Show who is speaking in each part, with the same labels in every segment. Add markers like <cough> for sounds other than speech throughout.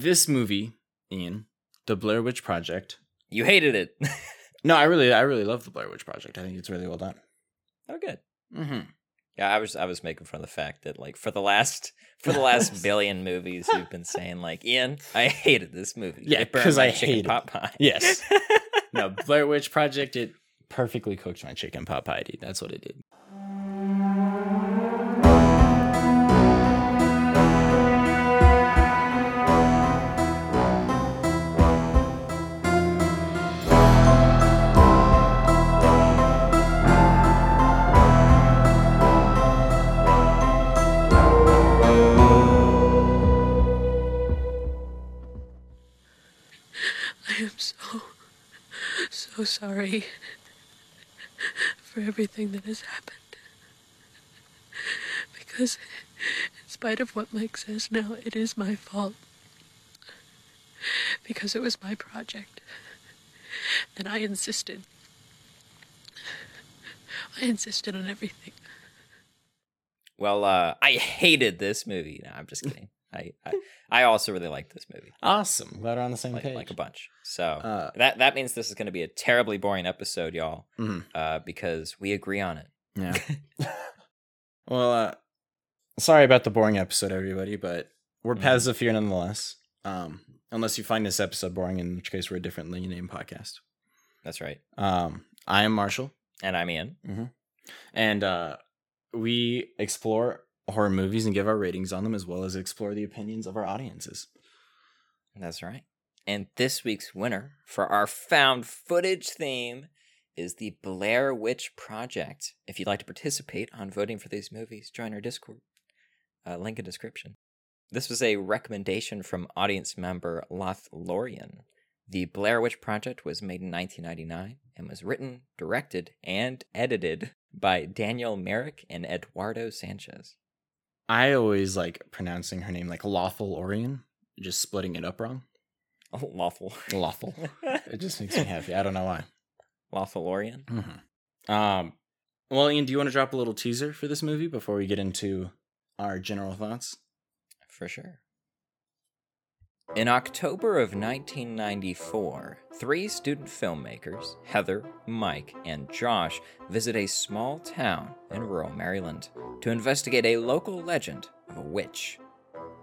Speaker 1: this movie, Ian, The Blair Witch Project.
Speaker 2: You hated it. <laughs>
Speaker 1: No, I really, I really love The Blair Witch Project. I think it's really well done.
Speaker 2: oh, good.
Speaker 1: Mm-hmm.
Speaker 2: Yeah, I was I was making fun of the fact that like for the last for the last <laughs> billion movies you've been saying like Ian, I hated this movie.
Speaker 1: Yeah,
Speaker 2: It burned
Speaker 1: 'cause
Speaker 2: my
Speaker 1: I
Speaker 2: chicken
Speaker 1: hate it.
Speaker 2: pot pie.
Speaker 1: Yes. <laughs> No, Blair Witch Project. It perfectly cooked my chicken pot pie, dude. That's what it did.
Speaker 3: Sorry for everything that has happened. Because, in spite of what Mike says now, it is my fault. Because it was my project. And I insisted. I insisted on everything.
Speaker 2: Well, uh, I hated this movie. No, I'm just kidding. I, I I also really like this movie.
Speaker 1: Awesome. Glad we're on the same
Speaker 2: Like,
Speaker 1: page.
Speaker 2: like a bunch. So
Speaker 1: Uh,
Speaker 2: that that means this is going to be a terribly boring episode, y'all,
Speaker 1: mhm.
Speaker 2: uh, because we agree on it.
Speaker 1: Yeah. <laughs> <laughs> well, uh, sorry about the boring episode, everybody, but we're
Speaker 2: Mhm.
Speaker 1: Paths of Fear nonetheless. Um, unless you find this episode boring, in which case we're a differently named podcast.
Speaker 2: That's right.
Speaker 1: Um, I am Marshall,
Speaker 2: And I'm Ian.
Speaker 1: and uh, we explore horror movies and give our ratings on them, as well as explore the opinions of our audiences.
Speaker 2: That's right. And this week's winner for our found footage theme is the Blair Witch Project. If you'd like to participate on voting for these movies, join our Discord. Uh, link in description. This was a recommendation from audience member Lothlorian. The Blair Witch Project was made in 1999 and was written, directed, and edited by Daniel Myrick and Eduardo Sanchez.
Speaker 1: I always like pronouncing her name like Lawful Orion, just splitting it up wrong.
Speaker 2: Oh, <laughs> lawful.
Speaker 1: Lawful. It just makes me <laughs> happy. I don't know why.
Speaker 2: Lawfulorian.
Speaker 1: Mm-hmm. Um, well, Ian, do you want to drop a little teaser for this movie before we get into our general thoughts?
Speaker 2: For sure. In October of 1994, three student filmmakers, Heather, Mike, and Josh, visit a small town in rural Maryland to investigate a local legend of a witch.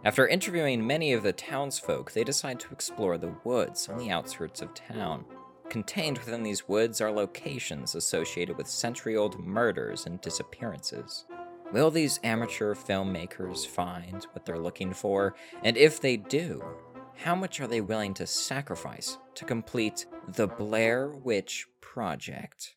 Speaker 2: After interviewing many of the townsfolk, they decide to explore the woods on the outskirts of town. Contained within these woods are locations associated with century old murders and disappearances. Will these amateur filmmakers find what they're looking for? And if they do, how much are they willing to sacrifice to complete the Blair Witch Project?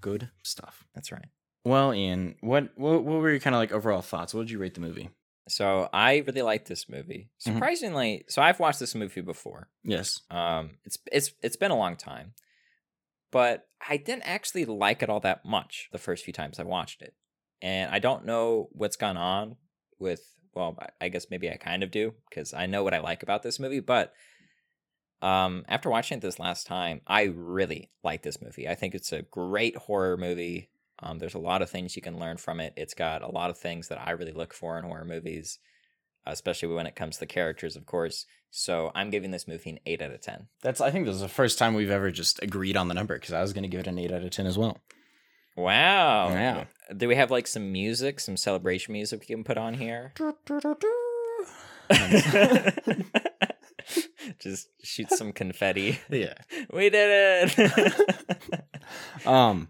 Speaker 1: Good stuff.
Speaker 2: That's right.
Speaker 1: Well, Ian, what what, what were your kind of like overall thoughts? What did you rate the movie?
Speaker 2: So I really like this movie.
Speaker 1: Mhm.
Speaker 2: Surprisingly, so I've watched this movie before.
Speaker 1: Yes.
Speaker 2: Um, it's it's it's been a long time, but I didn't actually like it all that much the first few times I watched it, and I don't know what's gone on with. Well, I- guess maybe I kind of do because I know what I like about this movie, but um, after watching it this last time, I really like this movie. I think it's a great horror movie. Um, there's a lot of things you can learn from it. It's got a lot of things that I really look for in horror movies, especially when it comes to the characters, of course. So I'm giving this movie an 8 out of 10.
Speaker 1: That's I think this is the first time we've ever just agreed on the number because I was going to give it an eight out of ten as well.
Speaker 2: Wow.
Speaker 1: Yeah.
Speaker 2: Do we have like some music, some celebration music we can put on here? <laughs> Just shoot some confetti. <laughs>
Speaker 1: yeah.
Speaker 2: We did it. <laughs>
Speaker 1: um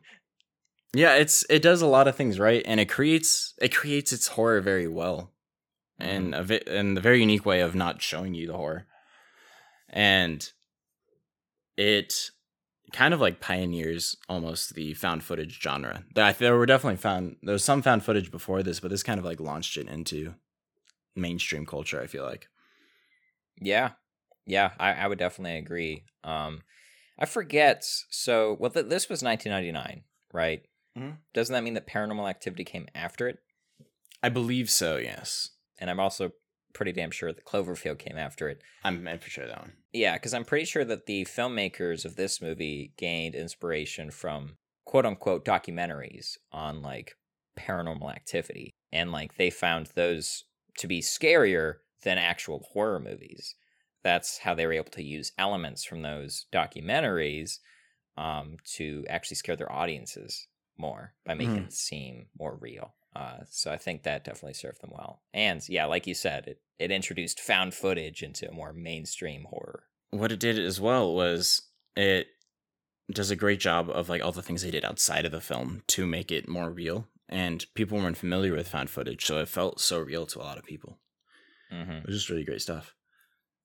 Speaker 1: yeah it's it does a lot of things right and it creates it creates its horror very well and a vi- in the very unique way of not showing you the horror and it kind of like pioneers almost the found footage genre that there were definitely found there was some found footage before this but this kind of like launched it into mainstream culture i feel like
Speaker 2: yeah. Yeah, I, I would definitely agree. Um I forget. So, well, th- this was 1999, right?
Speaker 1: Mhm.
Speaker 2: Doesn't that mean that Paranormal Activity came after it?
Speaker 1: i believe so yes
Speaker 2: And I'm also pretty damn sure that Cloverfield came after it.
Speaker 1: i'm, I'm for sure that one
Speaker 2: Yeah, because I'm pretty sure that the filmmakers of this movie gained inspiration from quote unquote documentaries on like paranormal activity. And like they found those to be scarier than actual horror movies. That's how they were able to use elements from those documentaries um, to actually scare their audiences more by making
Speaker 1: Mhm.
Speaker 2: it seem more real. Uh, so I think that definitely served them well. And yeah, like you said, it, it introduced found footage into a more mainstream horror.
Speaker 1: what it did as well was it does a great job of like all the things they did outside of the film to make it more real and people weren't familiar with found footage so it felt so real to a lot of people
Speaker 2: hmm
Speaker 1: it was just really great stuff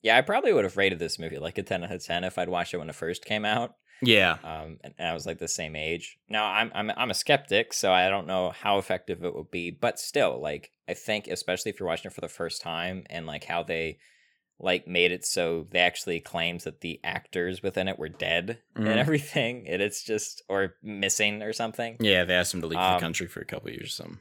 Speaker 2: Yeah, I probably would have rated this movie like a 10 out of 10 if I'd watched it when it first came out.
Speaker 1: Yeah
Speaker 2: um, and, I was like the same age. Now I'm I'm I'm a skeptic, so I don't know how effective it would be, but still, like I think, especially if you're watching it for the first time, and like how they like made it so they actually claims that the actors within it were dead
Speaker 1: Mhm.
Speaker 2: and everything, <laughs> and it's just or missing or something.
Speaker 1: yeah they asked him to leave
Speaker 2: Um,
Speaker 1: the country for a couple years or something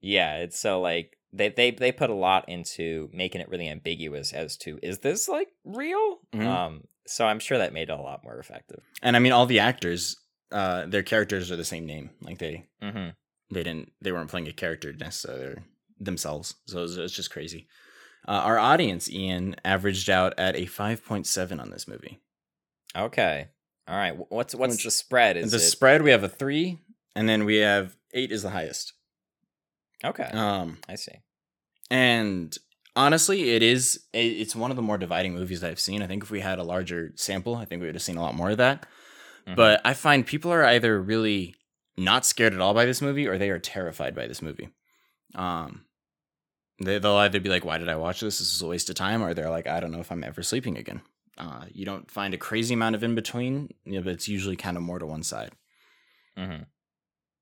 Speaker 2: Yeah, it's so like they they they put a lot into making it really ambiguous as to is this like real?
Speaker 1: Mhm.
Speaker 2: Um, so I'm sure that made it a lot more effective.
Speaker 1: and i mean all the actors uh their characters are the same name like they
Speaker 2: Mm-hmm.
Speaker 1: they didn't they weren't playing a character necessarily themselves so it's was, it was just crazy uh, our audience ian averaged out at a 5.7 on this movie
Speaker 2: Okay. All right. What's what's
Speaker 1: Which-
Speaker 2: the spread? Is
Speaker 1: the
Speaker 2: it
Speaker 1: spread we have a three and then we have eight is the highest
Speaker 2: okay?
Speaker 1: um
Speaker 2: I see.
Speaker 1: and honestly it is. It's one of the more dividing movies that i've seen i think if we had a larger sample i think we would have seen a lot more of that
Speaker 2: Mhm.
Speaker 1: but i find people are either really not scared at all by this movie or they are terrified by this movie um they, they'll either be like why did i watch this this is a waste of time or they're like i don't know if i'm ever sleeping again uh, you don't find a crazy amount of in between you know, but it's usually kind of more to one side
Speaker 2: Mhm.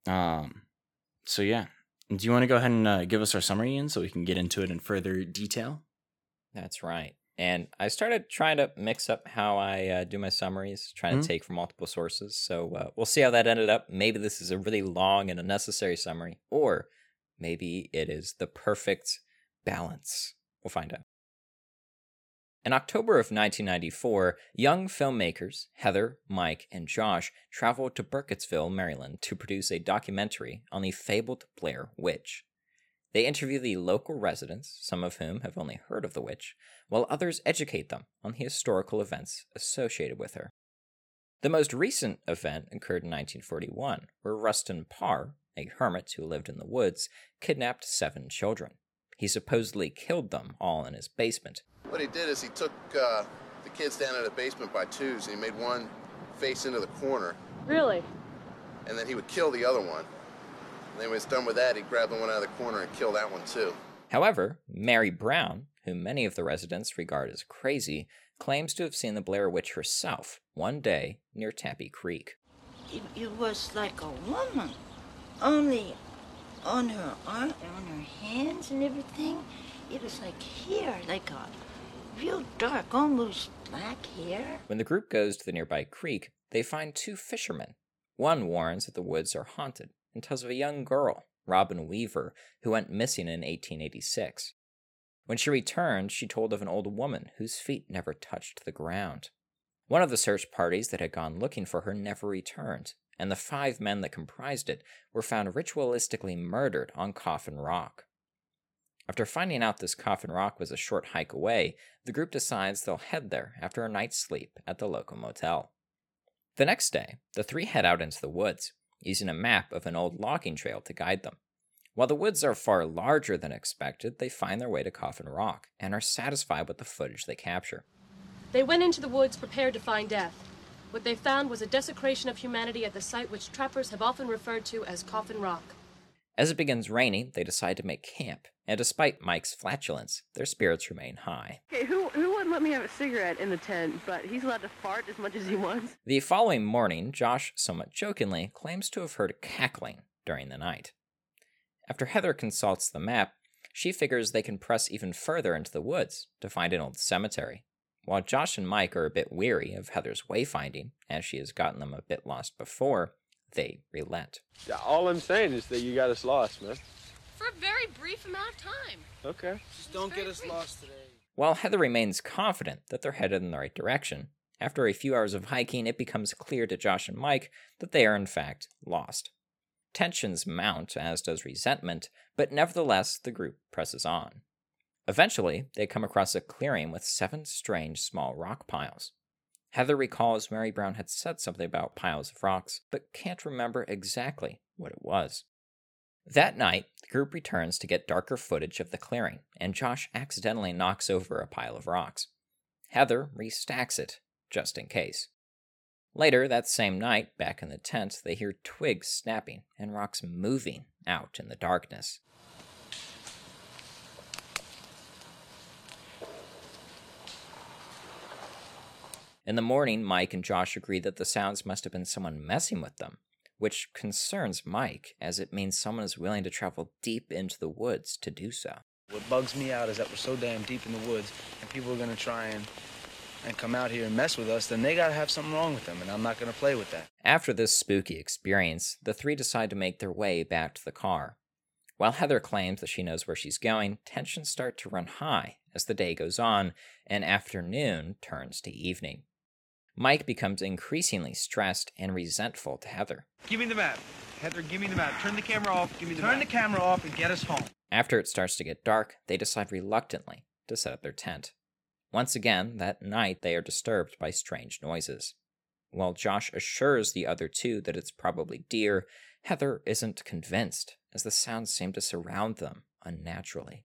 Speaker 1: um, so yeah, do you want to go ahead and uh, give us our summary, Ian, so we can get into it in further detail?
Speaker 2: That's right. And I started trying to mix up how I uh, do my summaries, trying
Speaker 1: Mhm.
Speaker 2: to take from multiple sources. So uh, we'll see how that ended up. Maybe this is a really long and unnecessary summary, or maybe it is the perfect balance. We'll find out. In October of 1994, young filmmakers Heather, Mike, and Josh traveled to Burkittsville, Maryland to produce a documentary on the fabled Blair Witch. They interview the local residents, some of whom have only heard of the witch, while others educate them on the historical events associated with her. The most recent event occurred in 1941, where Rustin Parr, a hermit who lived in the woods, kidnapped seven children. He supposedly killed them all in his basement.
Speaker 4: What he did is he took uh, the kids down in the basement by twos and he made one face into the corner
Speaker 3: Really?
Speaker 4: and then he would kill the other one. And then when he was done with that, he'd grab the one out of the corner and kill that one too.
Speaker 2: However, Mary Brown, whom many of the residents regard as crazy, claims to have seen the Blair Witch herself one day near Tappy Creek.
Speaker 5: It, it was like a woman, only on her arm, on her hands and everything. It was like hair, like a real dark, almost black hair.
Speaker 2: When the group goes to the nearby creek, they find two fishermen. One warns that the woods are haunted and tells of a young girl, Robin Weaver, who went missing in 1886. When she returned, she told of an old woman whose feet never touched the ground. One of the search parties that had gone looking for her never returned, and the five men that comprised it were found ritualistically murdered on Coffin Rock. After finding out this Coffin Rock was a short hike away, the group decides they'll head there after a night's sleep at the local motel. The next day, the three head out into the woods, using a map of an old logging trail to guide them. While the woods are far larger than expected, they find their way to Coffin Rock and are satisfied with the footage they capture.
Speaker 6: They went into the woods prepared to find death. What they found was a desecration of humanity at the site which trappers have often referred to as Coffin Rock.
Speaker 2: As it begins raining, they decide to make camp, and despite Mike's flatulence, their spirits remain high.
Speaker 7: Okay, who who wouldn't let me have a cigarette in the tent, but he's allowed to fart as much as he wants?
Speaker 2: The following morning, Josh, somewhat jokingly, claims to have heard cackling during the night. After Heather consults the map, she figures they can press even further into the woods to find an old cemetery. While Josh and Mike are a bit weary of Heather's wayfinding, as she has gotten them a bit lost before, they relent.
Speaker 8: Yeah, All I'm saying is that you got us lost, man.
Speaker 6: For a very brief amount of time.
Speaker 8: Okay.
Speaker 9: Just don't get us lost today.
Speaker 2: While Heather remains confident that they're headed in the right direction, after a few hours of hiking, it becomes clear to Josh and Mike that they are in fact lost. Tensions mount, as does resentment, but nevertheless, the group presses on. Eventually, they come across a clearing with seven strange small rock piles. Heather recalls Mary Brown had said something about piles of rocks, but can't remember exactly what it was. That night, the group returns to get darker footage of the clearing, and Josh accidentally knocks over a pile of rocks. Heather restacks it, just in case. Later that same night, back in the tent, they hear twigs snapping and rocks moving out in the darkness. In the morning, Mike and Josh agree that the sounds must have been someone messing with them, which concerns Mike, as it means someone is willing to travel deep into the woods to do so.
Speaker 9: What bugs me out is that we're so damn deep in the woods, and people are gonna try and and come out here and mess with us, then they gotta have something wrong with them, and I'm not gonna play with that.
Speaker 2: After this spooky experience, the three decide to make their way back to the car. While Heather claims that she knows where she's going, tensions start to run high as the day goes on and afternoon turns to evening. Mike becomes increasingly stressed and resentful to Heather.
Speaker 10: Give me the map. Heather, give me the map. Turn the camera off. Give me the
Speaker 9: Turn
Speaker 10: map.
Speaker 9: the camera off and get us home.
Speaker 2: After it starts to get dark, they decide reluctantly to set up their tent. Once again, that night they are disturbed by strange noises. While Josh assures the other two that it's probably deer, Heather isn't convinced, as the sounds seem to surround them unnaturally.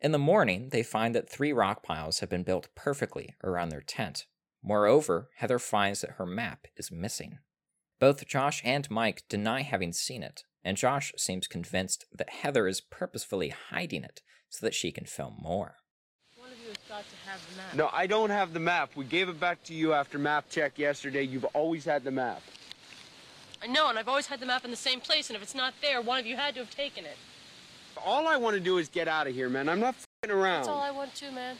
Speaker 2: In the morning, they find that three rock piles have been built perfectly around their tent. Moreover, Heather finds that her map is missing. Both Josh and Mike deny having seen it, and Josh seems convinced that Heather is purposefully hiding it so that she can film more.
Speaker 6: One of you has got to have the map.
Speaker 8: No, I don't have the map. We gave it back to you after map check yesterday. You've always had the map.
Speaker 6: I know, and I've always had the map in the same place, and if it's not there, one of you had to have taken it.
Speaker 8: All I want to do is get out of here, man. I'm not fing around.
Speaker 6: That's all I want to, man.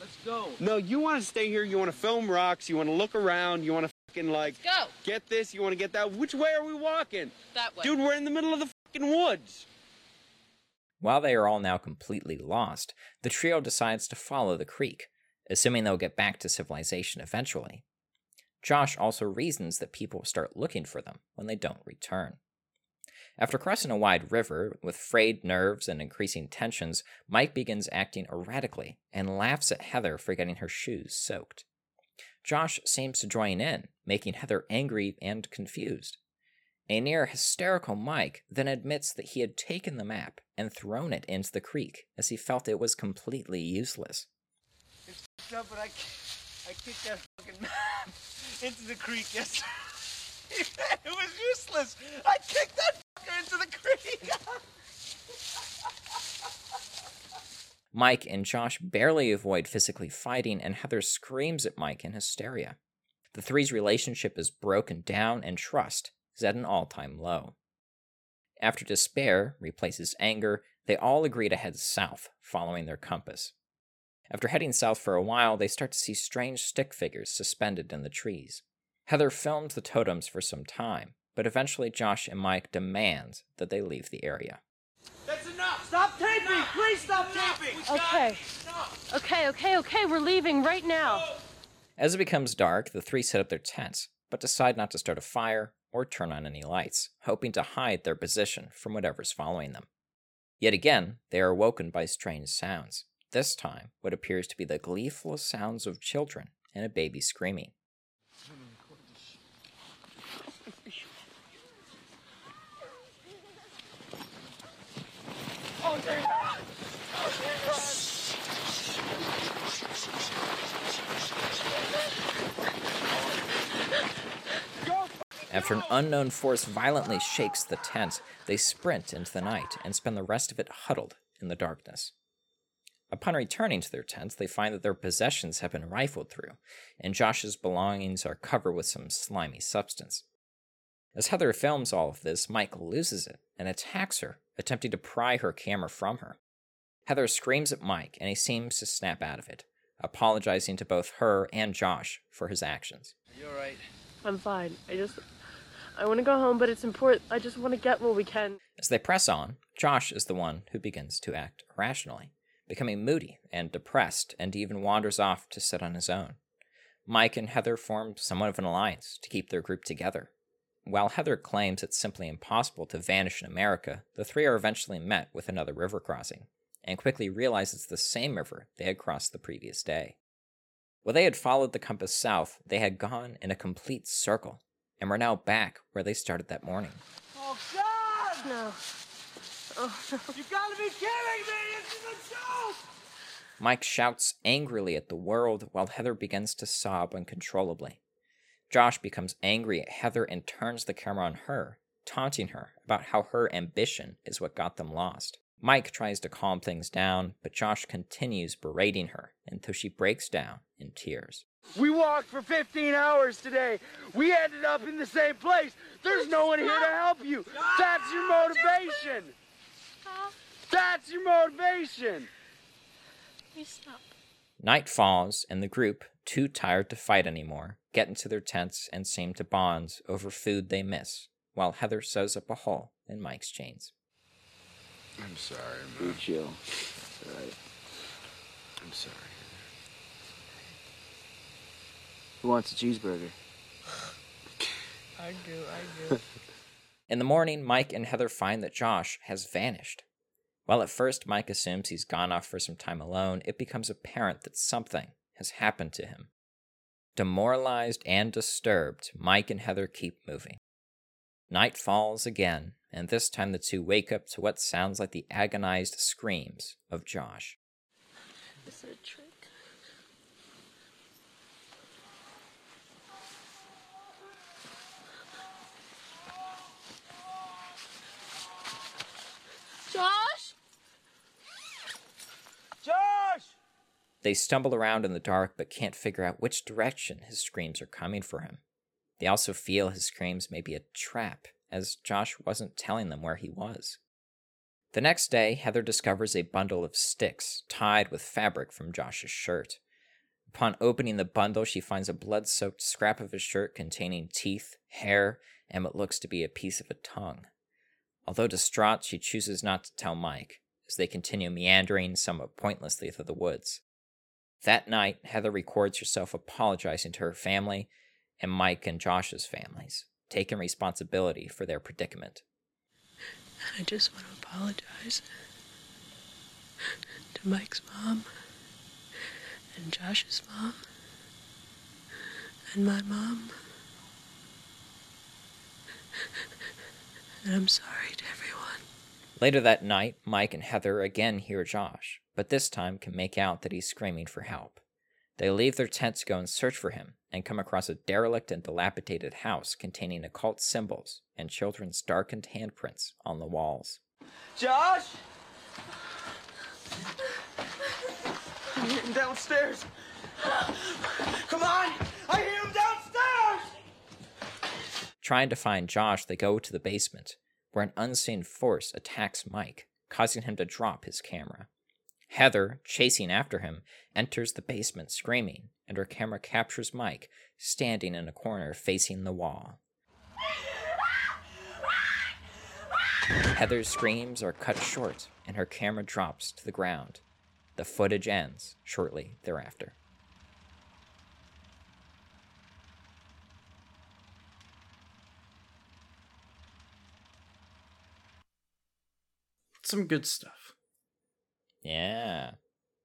Speaker 8: Let's go. No, you want to stay here. You want to film rocks. You want to look around. You want to fucking like
Speaker 6: Go!
Speaker 8: get this. You want to get that. Which way are we walking?
Speaker 6: That way.
Speaker 8: Dude, we're in the middle of the fucking woods.
Speaker 2: While they are all now completely lost, the trio decides to follow the creek, assuming they'll get back to civilization eventually. Josh also reasons that people will start looking for them when they don't return. After crossing a wide river with frayed nerves and increasing tensions, Mike begins acting erratically and laughs at Heather for getting her shoes soaked. Josh seems to join in, making Heather angry and confused. A near hysterical Mike then admits that he had taken the map and thrown it into the creek as he felt it was completely useless.
Speaker 9: No, but I, I kicked that fucking <laughs> map into the creek yesterday. <laughs> it was useless. I kicked that fucker into the creek. <laughs>
Speaker 2: Mike and Josh barely avoid physically fighting, and Heather screams at Mike in hysteria. The three's relationship is broken down, and trust is at an all time low. After despair replaces anger, they all agree to head south, following their compass. After heading south for a while, they start to see strange stick figures suspended in the trees. Heather films the totems for some time, but eventually Josh and Mike demand that they leave the area.
Speaker 9: That's enough. Stop taping. Please stop taping.
Speaker 6: Okay. Okay, okay, okay, we're leaving right now.
Speaker 2: As it becomes dark, the three set up their tents, but decide not to start a fire or turn on any lights, hoping to hide their position from whatever's following them. Yet again, they are awoken by strange sounds, this time what appears to be the gleeful sounds of children and a baby screaming. After an unknown force violently shakes the tent, they sprint into the night and spend the rest of it huddled in the darkness. Upon returning to their tents, they find that their possessions have been rifled through, and Josh's belongings are covered with some slimy substance. As Heather films all of this, Mike loses it and attacks her, attempting to pry her camera from her. Heather screams at Mike, and he seems to snap out of it, apologizing to both her and Josh for his actions.
Speaker 9: You all right?
Speaker 7: I'm fine. I just, I want to go home, but it's important. I just want to get what we can.
Speaker 2: As they press on, Josh is the one who begins to act irrationally, becoming moody and depressed, and even wanders off to sit on his own. Mike and Heather form somewhat of an alliance to keep their group together. While Heather claims it's simply impossible to vanish in America, the three are eventually met with another river crossing, and quickly realize it's the same river they had crossed the previous day. While they had followed the compass south, they had gone in a complete circle, and were now back where they started that morning.
Speaker 9: Oh, God! No. Oh, no. You gotta be kidding me! This is a joke!
Speaker 2: Mike shouts angrily at the world while Heather begins to sob uncontrollably. Josh becomes angry at Heather and turns the camera on her, taunting her about how her ambition is what got them lost. Mike tries to calm things down, but Josh continues berating her until she breaks down in tears.
Speaker 9: We walked for 15 hours today. We ended up in the same place. There's no one here to help you. That's your motivation. That's your motivation.
Speaker 3: Stop.
Speaker 2: Night falls, and the group, too tired to fight anymore, get into their tents and seem to bond over food they miss, while Heather sews up a hole in Mike's chains.
Speaker 4: I'm sorry,
Speaker 9: Be
Speaker 4: man.
Speaker 9: chill. All right.
Speaker 4: I'm sorry.
Speaker 9: Who wants a cheeseburger?
Speaker 3: I do, I do. <laughs>
Speaker 2: In the morning, Mike and Heather find that Josh has vanished. While at first Mike assumes he's gone off for some time alone, it becomes apparent that something has happened to him. Demoralized and disturbed, Mike and Heather keep moving. Night falls again, and this time the two wake up to what sounds like the agonized screams of Josh.
Speaker 3: Is it a trick? Josh?
Speaker 9: Josh!
Speaker 2: They stumble around in the dark but can't figure out which direction his screams are coming for him. They also feel his screams may be a trap, as Josh wasn't telling them where he was. The next day, Heather discovers a bundle of sticks tied with fabric from Josh's shirt. Upon opening the bundle, she finds a blood soaked scrap of his shirt containing teeth, hair, and what looks to be a piece of a tongue. Although distraught, she chooses not to tell Mike, as they continue meandering somewhat pointlessly through the woods. That night, Heather records herself apologizing to her family and Mike and Josh's families, taking responsibility for their predicament.
Speaker 3: I just want to apologize to Mike's mom and Josh's mom and my mom. And I'm sorry to everyone.
Speaker 2: Later that night, Mike and Heather again hear Josh, but this time can make out that he's screaming for help. They leave their tent to go and search for him and come across a derelict and dilapidated house containing occult symbols and children's darkened handprints on the walls.
Speaker 9: Josh! I'm hitting downstairs. Come on! I hear him downstairs!
Speaker 2: Trying to find Josh, they go to the basement, where an unseen force attacks Mike, causing him to drop his camera. Heather, chasing after him, enters the basement screaming, and her camera captures Mike standing in a corner facing the wall. Heather's screams are cut short, and her camera drops to the ground. The footage ends shortly thereafter.
Speaker 1: Some good stuff.
Speaker 2: Yeah.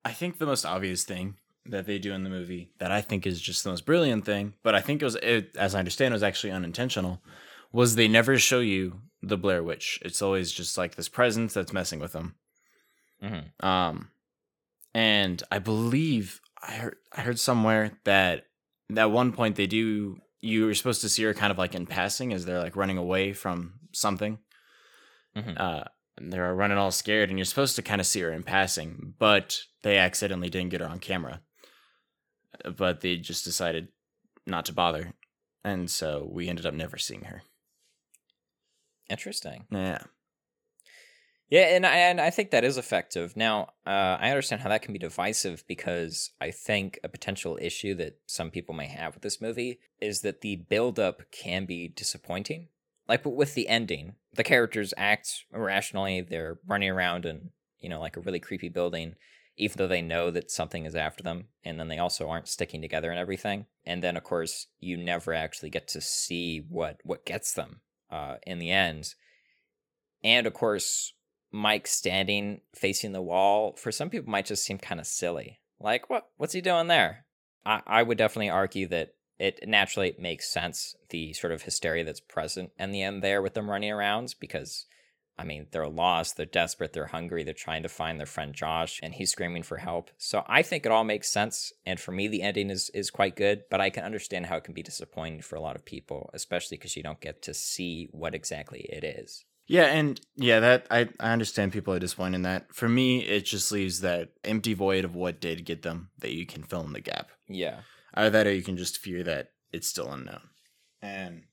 Speaker 1: I think the most obvious thing that they do in the movie that I think is just the most brilliant thing, but I think it was, it, as I understand, it was actually unintentional, was they never show you the Blair Witch. It's always just like this presence that's messing with them.
Speaker 2: Mm-hmm.
Speaker 1: Um, and I believe I heard I heard somewhere that at one point they do. You were supposed to see her kind of like in passing as they're like running away from something.
Speaker 2: Mhm.
Speaker 1: Uh, and they're running all scared, and you're supposed to kind of see her in passing, but they accidentally didn't get her on camera. Uh, But they just decided not to bother, and so we ended up never seeing her.
Speaker 2: Interesting.
Speaker 1: Yeah.
Speaker 2: Yeah, and I, and I think that is effective. Now, uh, I understand how that can be divisive because I think a potential issue that some people may have with this movie is that the buildup can be disappointing. Like with the ending, the characters act irrationally. They're running around in, you know, like a really creepy building. even though they know that something is after them. And then they also aren't sticking together and everything. And then, of course, you never actually get to see what, what gets them uh, in the end. And of course, Mike standing facing the wall for some people might just seem kind of silly. Like, what what's he doing there? I, I would definitely argue that it naturally makes sense the sort of hysteria that's present in the end there with them running around because I mean they're lost, they're desperate, they're hungry, they're trying to find their friend Josh and he's screaming for help. So I think it all makes sense and for me the ending is is quite good, but I can understand how it can be disappointing for a lot of people, especially because you don't get to see what exactly it is.
Speaker 1: Yeah, and yeah, that I, I understand people are disappointed in that. For me, it just leaves that empty void of what did get them that you can fill in the gap.
Speaker 2: Yeah.
Speaker 1: Either that or you can just fear that it's still unknown. And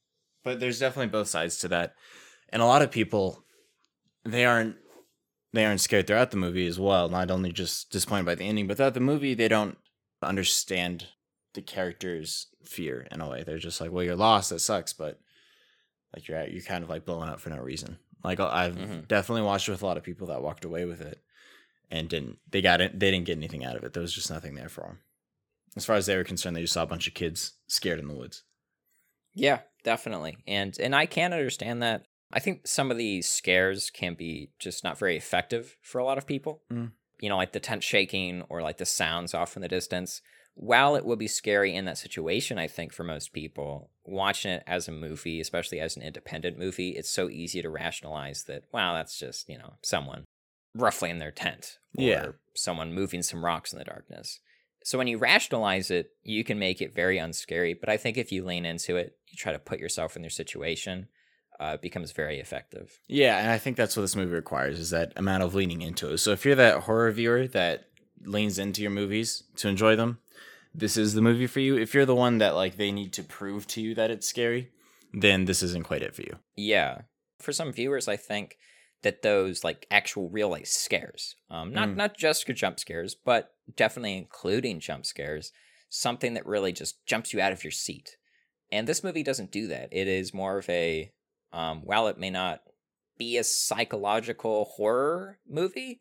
Speaker 1: but there's definitely both sides to that. And a lot of people they aren't they aren't scared throughout the movie as well, not only just disappointed by the ending, but throughout the movie they don't understand the character's fear in a way. They're just like, Well, you're lost, that sucks, but like you're at, you're kind of like blowing up for no reason. Like I've
Speaker 2: Mm-hmm.
Speaker 1: definitely watched with a lot of people that walked away with it and didn't they got it they didn't get anything out of it. There was just nothing there for them. As far as they were concerned, they just saw a bunch of kids scared in the woods.
Speaker 2: Yeah, definitely. And and I can understand that. I think some of these scares can be just not very effective for a lot of people.
Speaker 1: Mm.
Speaker 2: You know, like the tent shaking or like the sounds off in the distance. While it would be scary in that situation, I think for most people, watching it as a movie, especially as an independent movie, it's so easy to rationalize that, wow, that's just, you know, someone roughly in their tent or
Speaker 1: Yeah.
Speaker 2: someone moving some rocks in the darkness. So when you rationalize it, you can make it very unscary. But I think if you lean into it, you try to put yourself in their situation, uh, it becomes very effective.
Speaker 1: Yeah, and I think that's what this movie requires is that amount of leaning into it. So if you're that horror viewer that leans into your movies to enjoy them, this is the movie for you. If you're the one that like they need to prove to you that it's scary, then this isn't quite it for you.
Speaker 2: Yeah. For some viewers, I think that those like actual real life scares, um, not
Speaker 1: Mm.
Speaker 2: not just jump scares, but definitely including jump scares, something that really just jumps you out of your seat. And this movie doesn't do that. It is more of a, um, while it may not be a psychological horror movie,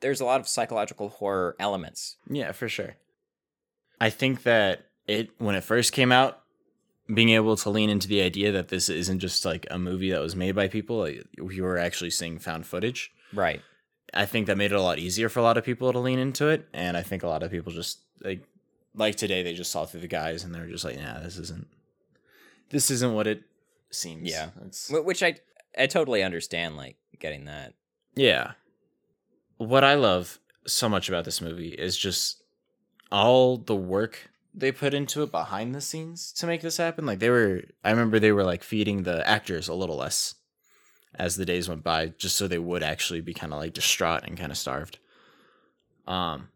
Speaker 2: there's a lot of psychological horror elements.
Speaker 1: Yeah, for sure. I think that it when it first came out, being able to lean into the idea that this isn't just like a movie that was made by people, like, you were actually seeing found footage.
Speaker 2: Right.
Speaker 1: I think that made it a lot easier for a lot of people to lean into it, and I think a lot of people just like like today they just saw through the guys and they're just like, nah, this isn't this isn't what it seems.
Speaker 2: Yeah.
Speaker 1: It's,
Speaker 2: Which I I totally understand, like getting that.
Speaker 1: yeah. What I love so much about this movie is just all the work they put into it behind the scenes to make this happen. Like they were I remember they were like feeding the actors a little less as the days went by just so they would actually be kind of like distraught and kind of starved. Um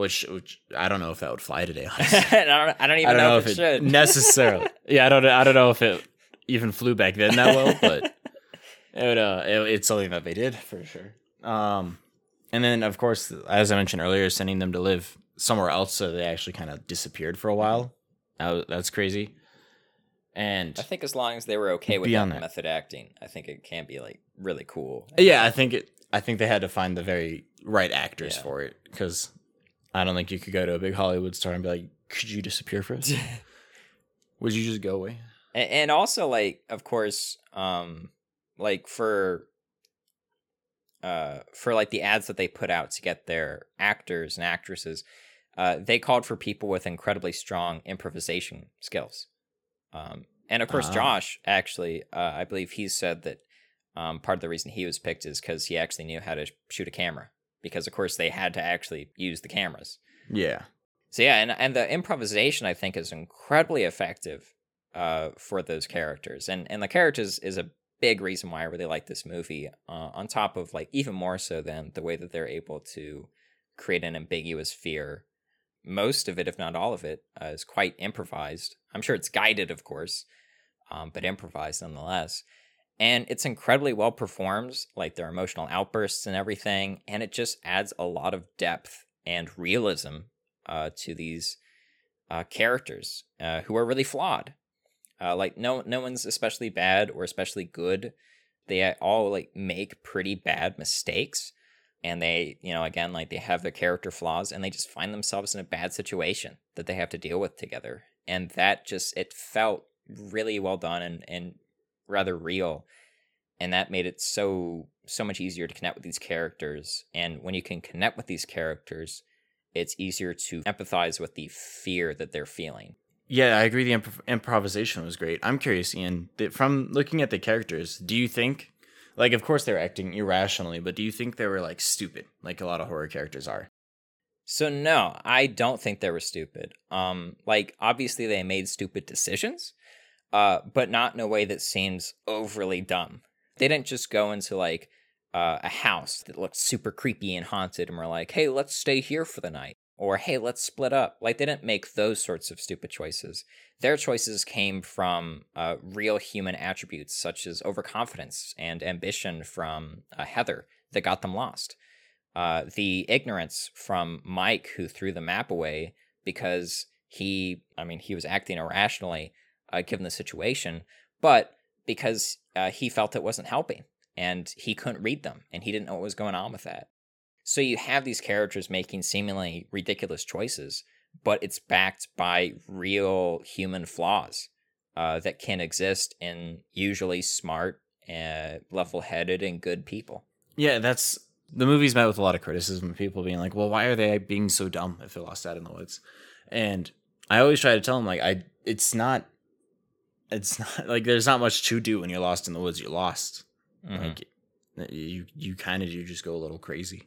Speaker 1: which, which I don't know if that would fly today. <laughs> honestly.
Speaker 2: I don't, I don't even know, if it, should <laughs>
Speaker 1: necessarily. yeah, I don't. I don't know if it even flew back then that well, but it would. Uh, it, it's something that they did for sure. Um, and then of course, as I mentioned earlier, sending them to live somewhere else, so they actually kind of disappeared for a while. That was, that's crazy. And
Speaker 2: I think as long as they were okay with that,
Speaker 1: that.
Speaker 2: method acting, I think it can be like really cool.
Speaker 1: yeah, I think it. I think they had to find the very right actors
Speaker 2: Yeah.
Speaker 1: for it because I don't think you could go to a big Hollywood star and be like, "Could you disappear for us? <laughs> Would you just go away?"
Speaker 2: and, and also like of course um like for uh for like the ads that they put out to get their actors and actresses uh they called for people with incredibly strong improvisation skills um and of course
Speaker 1: Ah.
Speaker 2: josh actually uh i believe he said that um part of the reason he was picked is because he actually knew how to shoot a camera because of course they had to actually use the cameras
Speaker 1: Yeah.
Speaker 2: so yeah, and and the improvisation I think is incredibly effective uh, for those characters, and and the characters is a big reason why I really like this movie. Uh, on top of like even more so than the way that they're able to create an ambiguous fear. Most of it, if not all of it, uh, is quite improvised. I'm sure it's guided, of course, um, but improvised nonetheless. And it's incredibly well performed, like their emotional outbursts and everything. And it just adds a lot of depth and realism uh, to these uh, characters uh, who are really flawed. Uh, like no, no one's especially bad or especially good. They all like make pretty bad mistakes, and they, you know, again, like they have their character flaws and they just find themselves in a bad situation that they have to deal with together. And that just, it felt really well done and, and rather real. And that made it so, so much easier to connect with these characters. And when you can connect with these characters, it's easier to empathize with the fear that they're feeling.
Speaker 1: Yeah, I agree. The improv- improvisation was great. I'm curious, Ian, from looking at the characters, do you think, like, of course they're acting irrationally, but do you think they were like stupid, like a lot of horror characters are?
Speaker 2: So no, I don't think they were stupid. Um, like obviously they made stupid decisions, uh, but not in a way that seems overly dumb. They didn't just go into like uh, a house that looked super creepy and haunted, and were like, "Hey, let's stay here for the night," or "Hey, let's split up." Like they didn't make those sorts of stupid choices. Their choices came from uh, real human attributes such as overconfidence and ambition from uh, Heather that got them lost. Uh, the ignorance from Mike, who threw the map away because he, I mean, he was acting irrationally uh, given the situation, but because uh, he felt it wasn't helping and he couldn't read them and he didn't know what was going on with that. So you have these characters making seemingly ridiculous choices, but it's backed by real human flaws uh, that can exist in usually smart, uh, level headed, and good people.
Speaker 1: Yeah, that's the movie's met with a lot of criticism. People being like, "Well, why are they being so dumb if they're lost out in the woods?" And I always try to tell them like, "I it's not, it's <laughs> not like there's not much to do when you're lost in the woods. You're lost.
Speaker 2: Mhm.
Speaker 1: Like you you kind of do just go a little crazy.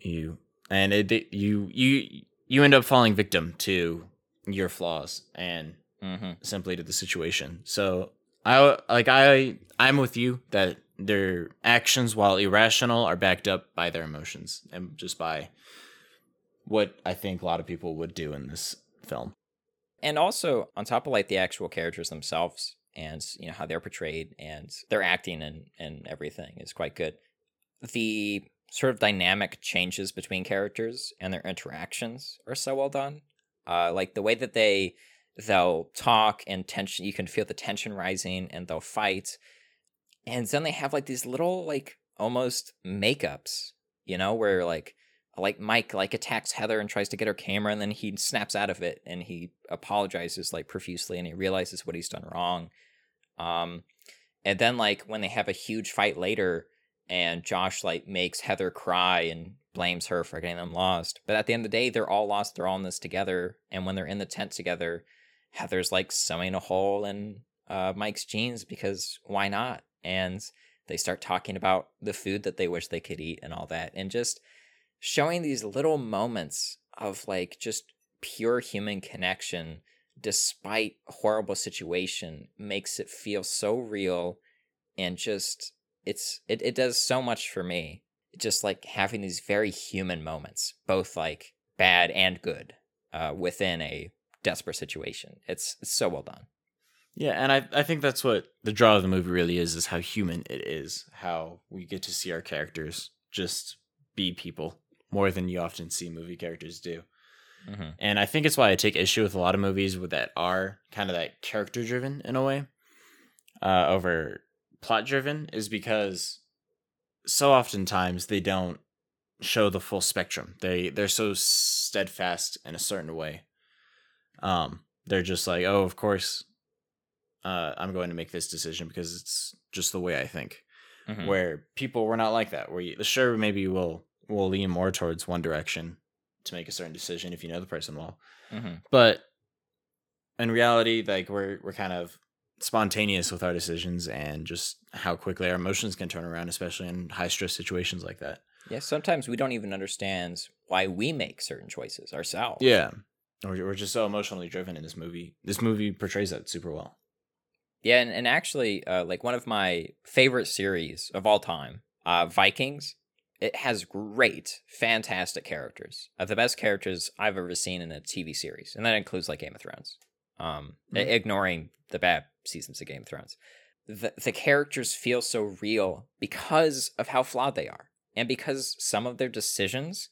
Speaker 1: You and it it- you you you end up falling victim to your flaws and
Speaker 2: Mhm.
Speaker 1: simply to the situation. So I like I I'm with you that their actions, while irrational, are backed up by their emotions and just by what I think a lot of people would do in this film.
Speaker 2: and also on top of like the actual characters themselves and you know how they're portrayed and their acting and and everything is quite good the sort of dynamic changes between characters and their interactions are so well done uh like the way that they they'll talk and tension you can feel the tension rising and they'll fight and then they have like these little like almost makeups you know where like like Mike like attacks Heather and tries to get her camera and then he snaps out of it and he apologizes like profusely and he realizes what he's done wrong. Um and then like when they have a huge fight later and Josh like makes Heather cry and blames her for getting them lost. But at the end of the day they're all lost, they're all in this together and when they're in the tent together Heather's like sewing a hole in uh Mike's jeans because why not? And they start talking about the food that they wish they could eat and all that and just showing these little moments of like just pure human connection despite horrible situation makes it feel so real and just it's it, it does so much for me just like having these very human moments both like bad and good uh, within a desperate situation it's, it's so well done
Speaker 1: Yeah, and I I think that's what the draw of the movie really is is how human it is, how we get to see our characters just be people more than you often see movie characters do.
Speaker 2: Mhm.
Speaker 1: And I think it's why I take issue with a lot of movies that are kind of that character driven in a way, uh, over plot driven, is because so oftentimes they don't show the full spectrum. They they're so steadfast in a certain way. Um, they're just like, oh, of course, uh, I'm going to make this decision because it's just the way I think.
Speaker 2: Mhm.
Speaker 1: Where people were not like that. Where you, sure, maybe you will will lean more towards one direction to make a certain decision if you know the person well.
Speaker 2: Mhm.
Speaker 1: But in reality, like we're we're kind of spontaneous with our decisions and just how quickly our emotions can turn around, especially in high stress situations like that.
Speaker 2: yeah sometimes we don't even understand why we make certain choices ourselves
Speaker 1: Yeah. Or we're just so emotionally driven in this movie. This movie portrays that super well.
Speaker 2: Yeah, and, and actually, uh, like one of my favorite series of all time, uh, Vikings, it has great, fantastic characters. Uh, the best characters I've ever seen in a TV series, and that includes like Game of Thrones. Um,
Speaker 1: Mhm.
Speaker 2: ignoring the bad seasons of Game of Thrones, the the characters feel so real because of how flawed they are, and because some of their decisions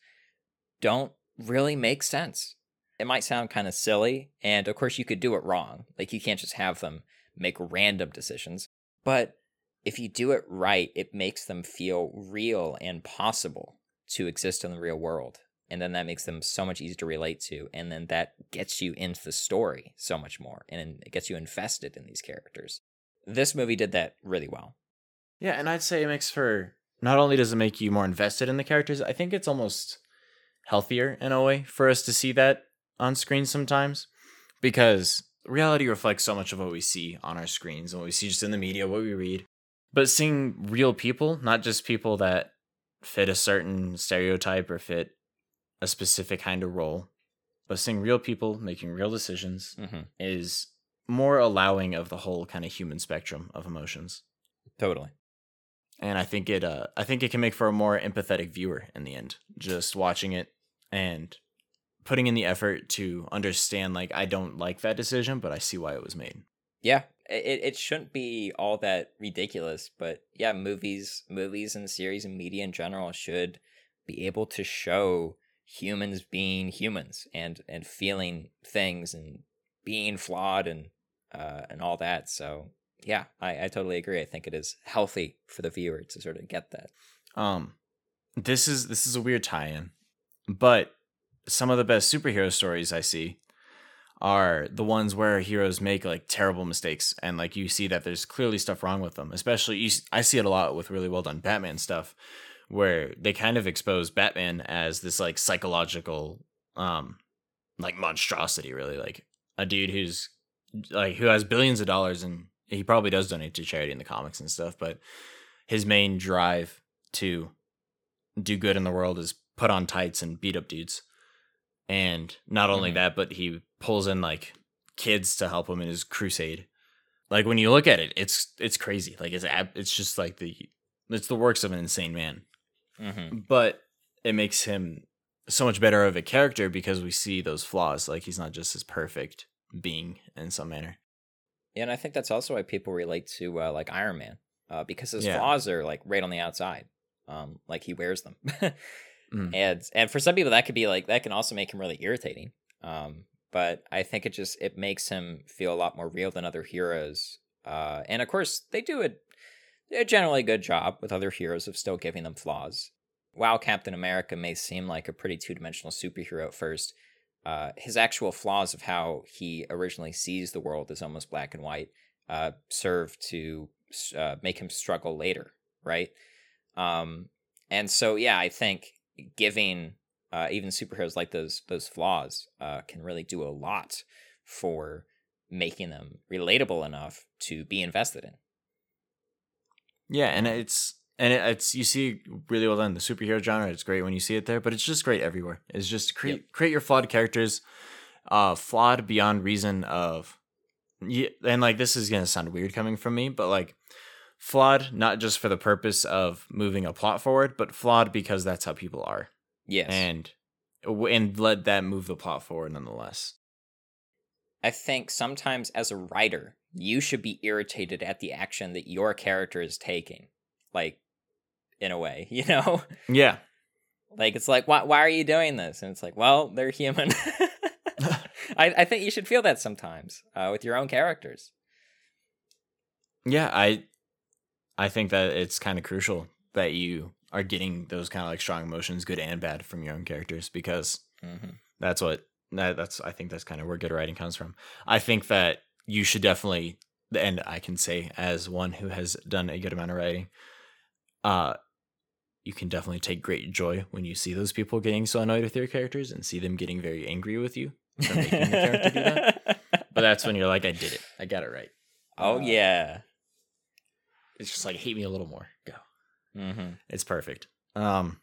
Speaker 2: don't really make sense. It might sound kind of silly, and of course you could do it wrong. Like you can't just have them make random decisions, but if you do it right, it makes them feel real and possible to exist in the real world. And then that makes them so much easier to relate to. And then that gets you into the story so much more. And it gets you invested in these characters. This movie did that really well.
Speaker 1: Yeah, and I'd say it makes for not only does it make you more invested in the characters, I think it's almost healthier in a way for us to see that on screen sometimes because reality reflects so much of what we see on our screens and what we see just in the media, what we read. But seeing real people, not just people that fit a certain stereotype or fit a specific kind of role, but seeing real people making real decisions
Speaker 2: mm-hmm.
Speaker 1: is more allowing of the whole kind of human spectrum of emotions.
Speaker 2: Totally.
Speaker 1: And I think it uh I think it can make for a more empathetic viewer in the end. Just watching it and putting in the effort to understand like I don't like that decision, but I see why it was made.
Speaker 2: Yeah. It it shouldn't be all that ridiculous, but yeah, movies movies and series and media in general should be able to show humans being humans and and feeling things and being flawed and uh and all that. So yeah, I, I totally agree. I think it is healthy for the viewer to sort of get that.
Speaker 1: Um, this is this is a weird tie-in, but some of the best superhero stories I see are the ones where heroes make like terrible mistakes and like you see that there's clearly stuff wrong with them. Especially you, I see it a lot with really well done Batman stuff where they kind of expose Batman as this like psychological um like monstrosity really like a dude who's like who has billions of dollars and he probably does donate to charity in the comics and stuff, but his main drive to do good in the world is put on tights and beat up dudes. And not only
Speaker 2: Mm-hmm.
Speaker 1: that, but he pulls in like kids to help him in his crusade. Like when you look at it, it's it's crazy. Like it's it's just like the it's the works of an insane man.
Speaker 2: Mm-hmm.
Speaker 1: But it makes him so much better of a character because we see those flaws. Like he's not just this perfect being in some manner.
Speaker 2: Yeah, and I think that's also why people relate to uh, like Iron Man, uh, because his
Speaker 1: Yeah.
Speaker 2: flaws are like right on the outside, um, like he wears them, <laughs>
Speaker 1: Mm.
Speaker 2: and and for some people that could be like that can also make him really irritating. Um, but I think it just it makes him feel a lot more real than other heroes, uh, and of course they do a, generally good job with other heroes of still giving them flaws. While Captain America may seem like a pretty two dimensional superhero at first, uh, his actual flaws of how he originally sees the world as almost black and white uh, serve to uh, make him struggle later, right? Um, and so, yeah, I think giving uh, even superheroes like those those flaws uh, can really do a lot for making them relatable enough to be invested in.
Speaker 1: Yeah, and it's and it, it's you see really well done the superhero genre. It's great when you see it there, but it's just great everywhere. It's just create create your flawed characters, uh, flawed beyond reason of, yeah, and like this is gonna sound weird coming from me, but like flawed not just for the purpose of moving a plot forward, but flawed because that's how people are.
Speaker 2: Yes.
Speaker 1: and and let that move the plot forward nonetheless.
Speaker 2: I think sometimes as a writer, you should be irritated at the action that your character is taking. Like, in a way, <laughs> you know?
Speaker 1: Yeah,
Speaker 2: Like, it's like, why, why are you doing this? And it's like, well, they're human. <laughs> <laughs> I, I think you should feel that sometimes uh, with your own characters.
Speaker 1: yeah, I I think that it's kind of crucial that you are getting those kind of like strong emotions, good and bad, from your own characters because
Speaker 2: Mm-hmm.
Speaker 1: that's what that, that's I think that's kind of where good writing comes from. I think that you should definitely and I can say as one who has done a good amount of writing, uh you can definitely take great joy when you see those people getting so annoyed with your characters and see them getting very angry with you for making the character do that. <laughs> But that's when you're like, I did it. I got it right.
Speaker 2: Oh,
Speaker 1: Uh,
Speaker 2: yeah.
Speaker 1: It's just like hate me a little more. Go.
Speaker 2: Mm-hmm.
Speaker 1: It's perfect. Um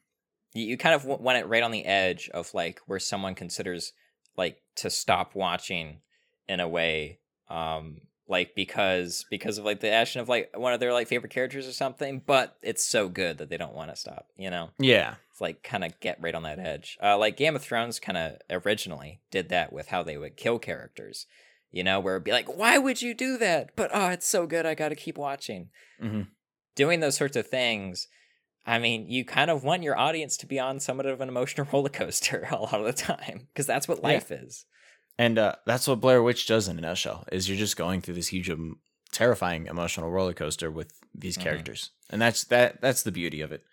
Speaker 2: You, you kind of w- went it right on the edge of like where someone considers like to stop watching in a way um like because because of like the action of like one of their like favorite characters or something but it's so good that they don't want to stop you know
Speaker 1: yeah.
Speaker 2: it's like kind of get right on that edge uh like game of thrones kind of originally did that with how they would kill characters you know where it'd be like why would you do that but oh it's so good i gotta keep watching
Speaker 1: Mhm.
Speaker 2: doing those sorts of things I mean, you kind of want your audience to be on somewhat of an emotional <laughs> roller coaster a lot of the time because that's what
Speaker 1: Yeah.
Speaker 2: life is.
Speaker 1: And uh, that's what Blair Witch does in a nutshell. Is you're just going through this huge um, terrifying emotional roller coaster with these
Speaker 2: Mhm.
Speaker 1: characters, and that's that that's the beauty of it.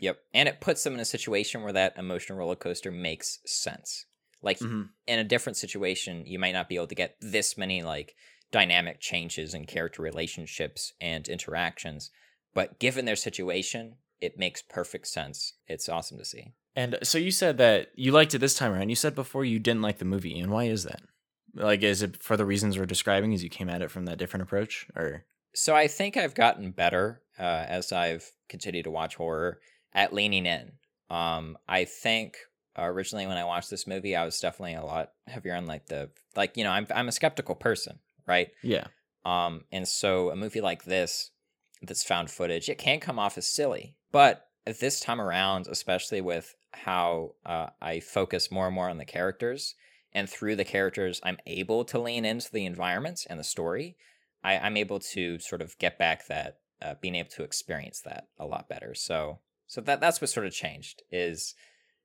Speaker 2: Yep. And it puts them in a situation where that emotional roller coaster makes sense. Like
Speaker 1: Mhm.
Speaker 2: in a different situation, you might not be able to get this many like dynamic changes in character relationships and interactions, but given their situation, it makes perfect sense. It's awesome to see.
Speaker 1: And so you said that you liked it this time around. You said before you didn't like the movie, and why is that? Like, is it for the reasons we're describing? As you came at it from that different approach, or
Speaker 2: So I think I've gotten better uh, as I've continued to watch horror at leaning in. Um, I think originally when I watched this movie, I was definitely a lot heavier on like the like you know I'm I'm a skeptical person, right?
Speaker 1: yeah,
Speaker 2: Um, and so a movie like this that's found footage, it can come off as silly, but this time around, especially with how uh, I focus more and more on the characters, and through the characters, I'm able to lean into the environments and the story. I, I'm able to sort of get back that uh, being able to experience that a lot better. So, so that that's what sort of changed is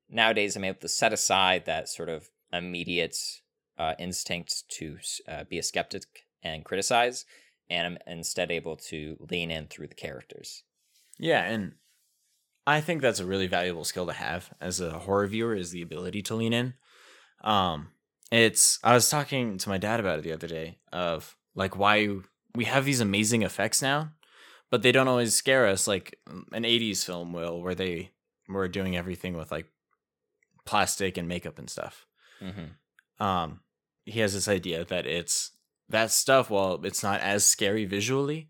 Speaker 2: nowadays I'm able to set aside that sort of immediate uh, instinct to uh, be a skeptic and criticize, and I'm instead able to lean in through the characters.
Speaker 1: yeah, and I think that's a really valuable skill to have as a horror viewer is the ability to lean in. Um, it's I was talking to my dad about it the other day of like why we have these amazing effects now, but they don't always scare us like an '80s film will, where they were doing everything with like plastic and makeup and stuff.
Speaker 2: Mm-hmm.
Speaker 1: um he has this idea that it's that stuff while it's not as scary visually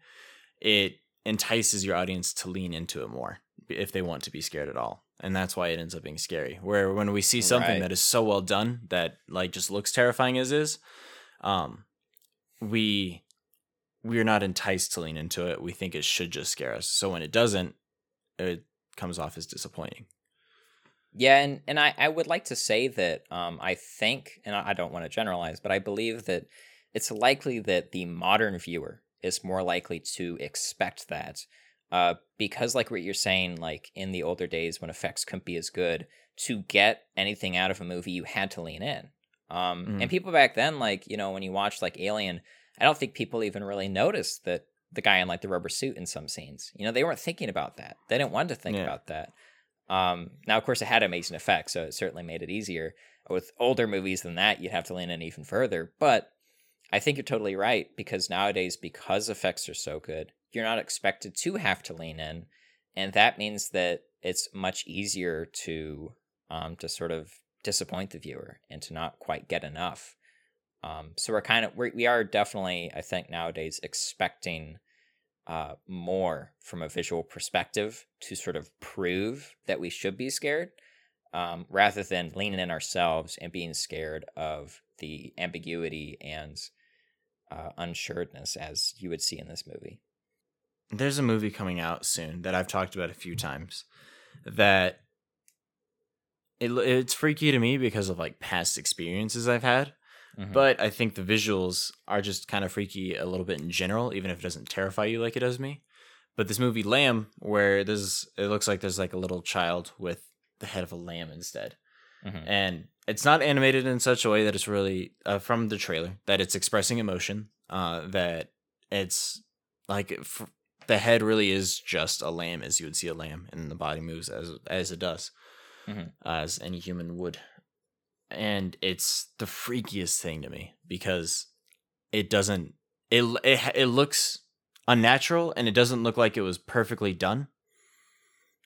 Speaker 1: it entices your audience to lean into it more if they want to be scared at all and that's why it ends up being scary where when we see something
Speaker 2: Right.
Speaker 1: that is so well done that like just looks terrifying as is um we we're not enticed to lean into it we think it should just scare us so when it doesn't it comes off as disappointing
Speaker 2: Yeah, and, and I, I would like to say that um, I think, and I I don't want to generalize, but I believe that it's likely that the modern viewer is more likely to expect that. Uh, because, like what you're saying, like in the older days when effects couldn't be as good, to get anything out of a movie, you had to lean in. Um,
Speaker 1: Mhm.
Speaker 2: And people back then, like, you know, when you watched like Alien, I don't think people even really noticed that the guy in like the rubber suit in some scenes. You know, they weren't thinking about that. They didn't want to think
Speaker 1: Yeah.
Speaker 2: about that. Um, now, of course, it had amazing effects, so it certainly made it easier. With older movies than that, you'd have to lean in even further. But I think you're totally right because nowadays, because effects are so good, you're not expected to have to lean in, and that means that it's much easier to um, to sort of disappoint the viewer and to not quite get enough. Um, so we're kind of we're, we are definitely, I think, nowadays expecting uh, more from a visual perspective to sort of prove that we should be scared, um, rather than leaning in ourselves and being scared of the ambiguity and uh, unsureness as you would see in this movie.
Speaker 1: There's a movie coming out soon that I've talked about a few times that it, it's freaky to me because of like past experiences I've had.
Speaker 2: Mhm.
Speaker 1: But I think the visuals are just kind of freaky a little bit in general, even if it doesn't terrify you like it does me. But this movie Lamb, where there's it looks like there's like a little child with the head of a lamb instead,
Speaker 2: Mhm.
Speaker 1: and it's not animated in such a way that it's really uh, from the trailer that it's expressing emotion. Uh, that it's like f- the head really is just a lamb, as you would see a lamb, and the body moves as as it does,
Speaker 2: Mhm.
Speaker 1: as any human would. And it's the freakiest thing to me because it doesn't it it it looks unnatural and it doesn't look like it was perfectly done.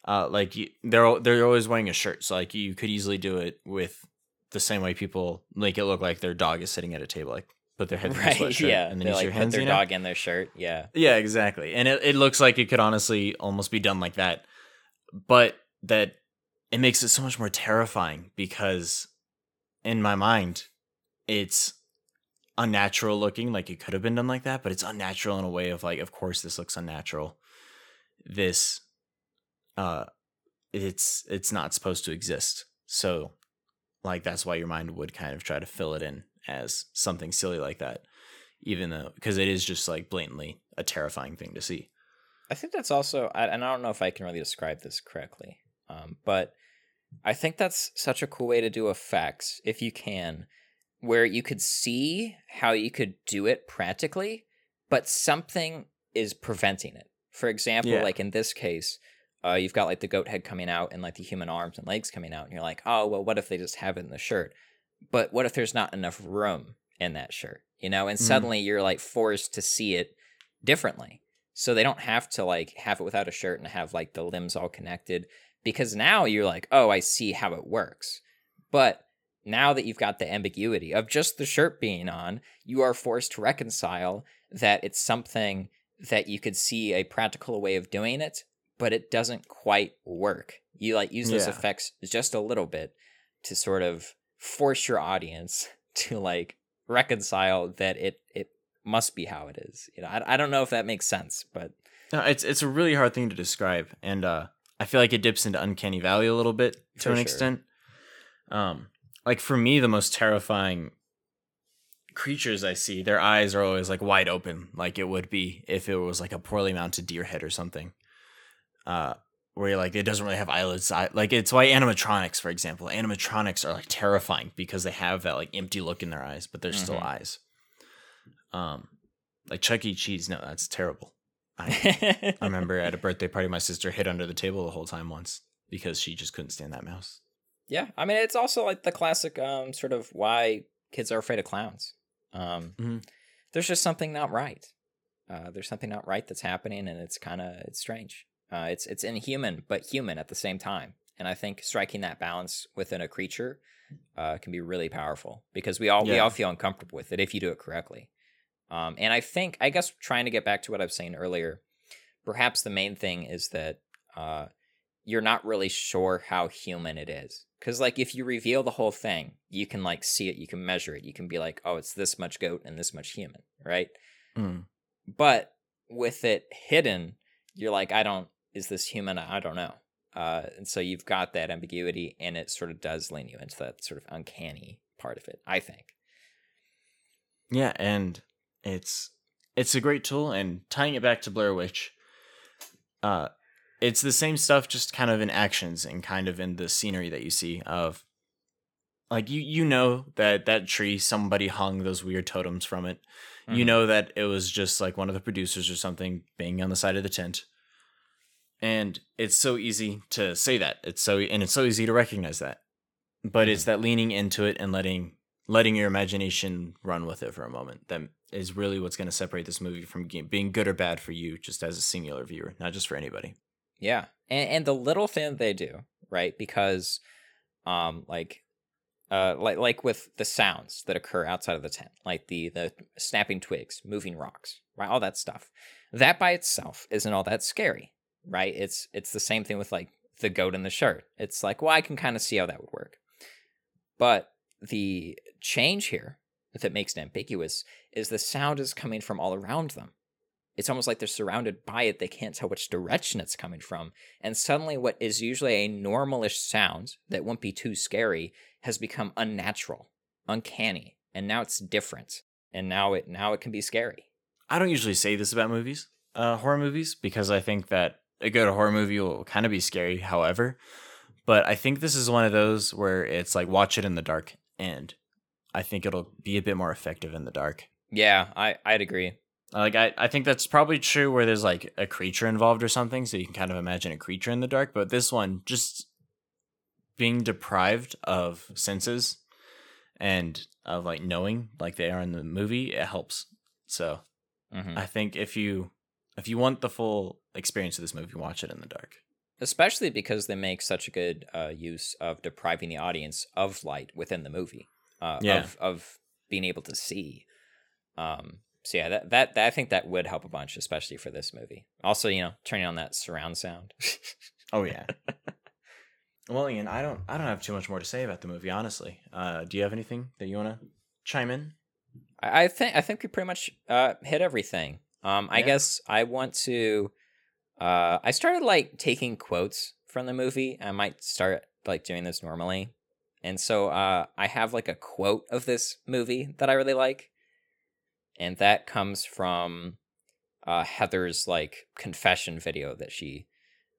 Speaker 1: Uh, like you, they're they're always wearing a shirt, so like you could easily do it with the same way people make it look like their dog is sitting at a table, like put their head in
Speaker 2: Right?
Speaker 1: sweatshirt
Speaker 2: Yeah.
Speaker 1: and
Speaker 2: They
Speaker 1: then use
Speaker 2: like
Speaker 1: your
Speaker 2: put
Speaker 1: hands.
Speaker 2: their
Speaker 1: you know?
Speaker 2: dog in their shirt. Yeah.
Speaker 1: Yeah, exactly. And it, it looks like it could honestly almost be done like that. But that it makes it so much more terrifying because in my mind, it's unnatural looking, like it could have been done like that, but it's unnatural in a way of like, of course this looks unnatural. This uh it's it's not supposed to exist. So like that's why your mind would kind of try to fill it in as something silly like that even though because it is just like blatantly a terrifying thing to see.
Speaker 2: I think that's also, I- and I don't know if I can really describe this correctly, um, but I think that's such a cool way to do effects, if you can, where you could see how you could do it practically, but something is preventing it. For example,
Speaker 1: Yeah.
Speaker 2: like in this case, uh, you've got like the goat head coming out and like the human arms and legs coming out, and you're like, oh well, what if they just have it in the shirt? But what if there's not enough room in that shirt? You know, and
Speaker 1: Mhm.
Speaker 2: suddenly you're like forced to see it differently. So they don't have to like have it without a shirt and have like the limbs all connected because now you're like, oh, I see how it works. But now that you've got the ambiguity of just the shirt being on, you are forced to reconcile that it's something that you could see a practical way of doing it, but it doesn't quite work. You like use those
Speaker 1: Yeah.
Speaker 2: effects just a little bit to sort of force your audience <laughs> to like reconcile that it it must be how it is. You know, I, I don't know if that makes sense, but
Speaker 1: No, it's it's a really hard thing to describe, and uh, I feel like it dips into uncanny valley a little bit to an
Speaker 2: sure.
Speaker 1: extent. Um, like for me, the most terrifying creatures I see, their eyes are always like wide open, like it would be if it was like a poorly mounted deer head or something. Uh, where you're like it doesn't really have eyelids. Like it's why animatronics, for example, animatronics are like terrifying because they have that like empty look in their eyes, but they're still
Speaker 2: Mhm.
Speaker 1: eyes. Um, like Chuck E. Cheese, no, that's terrible. I, <laughs> I remember at a birthday party, my sister hid under the table the whole time once because she just couldn't stand that mouse.
Speaker 2: Yeah, I mean it's also like the classic um sort of why kids are afraid of clowns. Um
Speaker 1: Mhm.
Speaker 2: there's just something not right. Uh there's something not right that's happening and it's kind of it's strange. Uh it's it's inhuman but human at the same time. And I think striking that balance within a creature uh can be really powerful because we all we all feel uncomfortable with it if you do it correctly. Um and I think I guess trying to get back to what I was saying earlier, perhaps the main thing is that uh you're not really sure how human it is. Because, like, if you reveal the whole thing, you can, like, see it, you can measure it, you can be like, oh, it's this much goat and this much human, right?
Speaker 1: Mm.
Speaker 2: But with it hidden, you're like, I don't, is this human? I don't know. Uh, and so you've got that ambiguity, and it sort of does lean you into that sort of uncanny part of it, I think.
Speaker 1: Yeah, and it's it's a great tool. And tying it back to Blair Witch, uh, it's the same stuff, just kind of in actions and kind of in the scenery that you see of, like you you know that that tree somebody hung those weird totems from it. You
Speaker 2: Mhm.
Speaker 1: know that it was just like one of the producers or something being on the side of the tent. And it's so easy to say that. It's so and it's so easy to recognize that. But it's that leaning into it and letting letting your imagination run with it for a moment that is really what's going to separate this movie from being good or bad for you just as a singular viewer, not just for anybody.
Speaker 2: Yeah, and and the little thing they do, right? Because, um, like, uh, like like with the sounds that occur outside of the tent, like the the snapping twigs, moving rocks, right? All that stuff. That by itself isn't all that scary, right? It's it's the same thing with like the goat in the shirt. It's like, well, I can kind of see how that would work, but the change here that makes it ambiguous is the sound is coming from all around them it's almost like they're surrounded by it. They can't tell which direction it's coming from. And suddenly, what is usually a normalish sound that won't be too scary has become unnatural, uncanny, and now it's different. And now it now it can be scary.
Speaker 1: I don't usually say this about movies, uh, horror movies, because I think that a good horror movie will kind of be scary, however. But I think this is one of those where it's like watch it in the dark, and I think it'll be a bit more effective in the dark.
Speaker 2: Yeah, I I'd agree.
Speaker 1: Like I, I think that's probably true where there's like a creature involved or something, so you can kind of imagine a creature in the dark. But this one, just being deprived of senses and of like knowing, like they are in the movie, it helps. So
Speaker 2: Mhm.
Speaker 1: I think if you if you want the full experience of this movie, watch it in the dark.
Speaker 2: Especially because they make such a good uh, use of depriving the audience of light within the movie, uh,
Speaker 1: Yeah.
Speaker 2: of of being able to see. Um, so yeah, that, that that I think that would help a bunch, especially for this movie. Also, you know, turning on that surround sound. <laughs>
Speaker 1: Oh yeah. <laughs> well, Ian, I don't I don't have too much more to say about the movie, honestly. Uh, do you have anything that you want to chime in?
Speaker 2: I, I think I think we pretty much uh, hit everything. Um, I guess I want to. Uh, I started like taking quotes from the movie. I might start like doing this normally, and so uh, I have like a quote of this movie that I really like, and that comes from uh, Heather's like confession video that she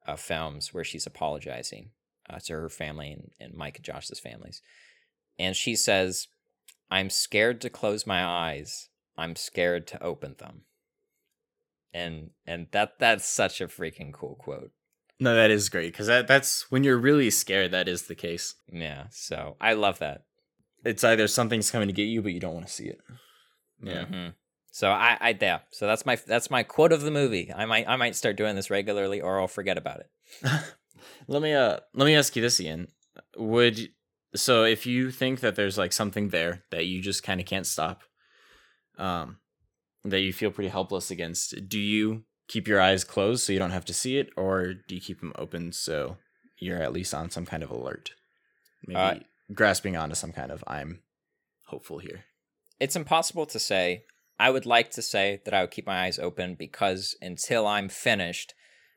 Speaker 2: uh, films where she's apologizing uh, to her family and, and Mike and Josh's families, and she says. I'm scared to close my eyes. I'm scared to open them. And and that that's such a freaking cool quote.
Speaker 1: No, that is great because that, that's when you're really scared. That is the case.
Speaker 2: Yeah, so I love that.
Speaker 1: It's either something's coming to get you, but you don't want to see it. Yeah.
Speaker 2: Mhm. So I, I yeah. So that's my that's my quote of the movie. I might I might start doing this regularly, or I'll forget about it. <laughs>
Speaker 1: Let me uh let me ask you this, Ian. Would so if you think that there's like something there that you just kind of can't stop, um, that you feel pretty helpless against, do you keep your eyes closed so you don't have to see it, or do you keep them open so you're at least on some kind of alert? Maybe
Speaker 2: Uh,
Speaker 1: grasping onto some kind of I'm hopeful here.
Speaker 2: It's impossible to say. I would like to say that I would keep my eyes open because until I'm finished,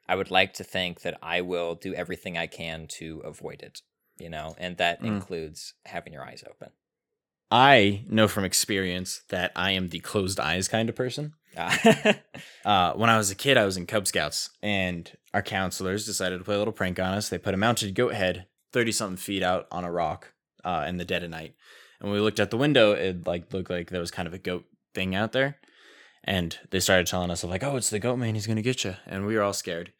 Speaker 2: I would like to think that I will do everything I can to avoid it. You know, and that
Speaker 1: Mm.
Speaker 2: includes having your eyes open.
Speaker 1: I know from experience that I am the closed eyes kind of person. <laughs> Uh, when I was a kid, I was in Cub Scouts, and our counselors decided to play a little prank on us. They put a mounted goat head 30 something feet out on a rock uh, in the dead of night. And when we looked out the window, it like looked like there was kind of a goat thing out there. And they started telling us, like, oh, it's the goat man. He's going to get you. And we were all scared.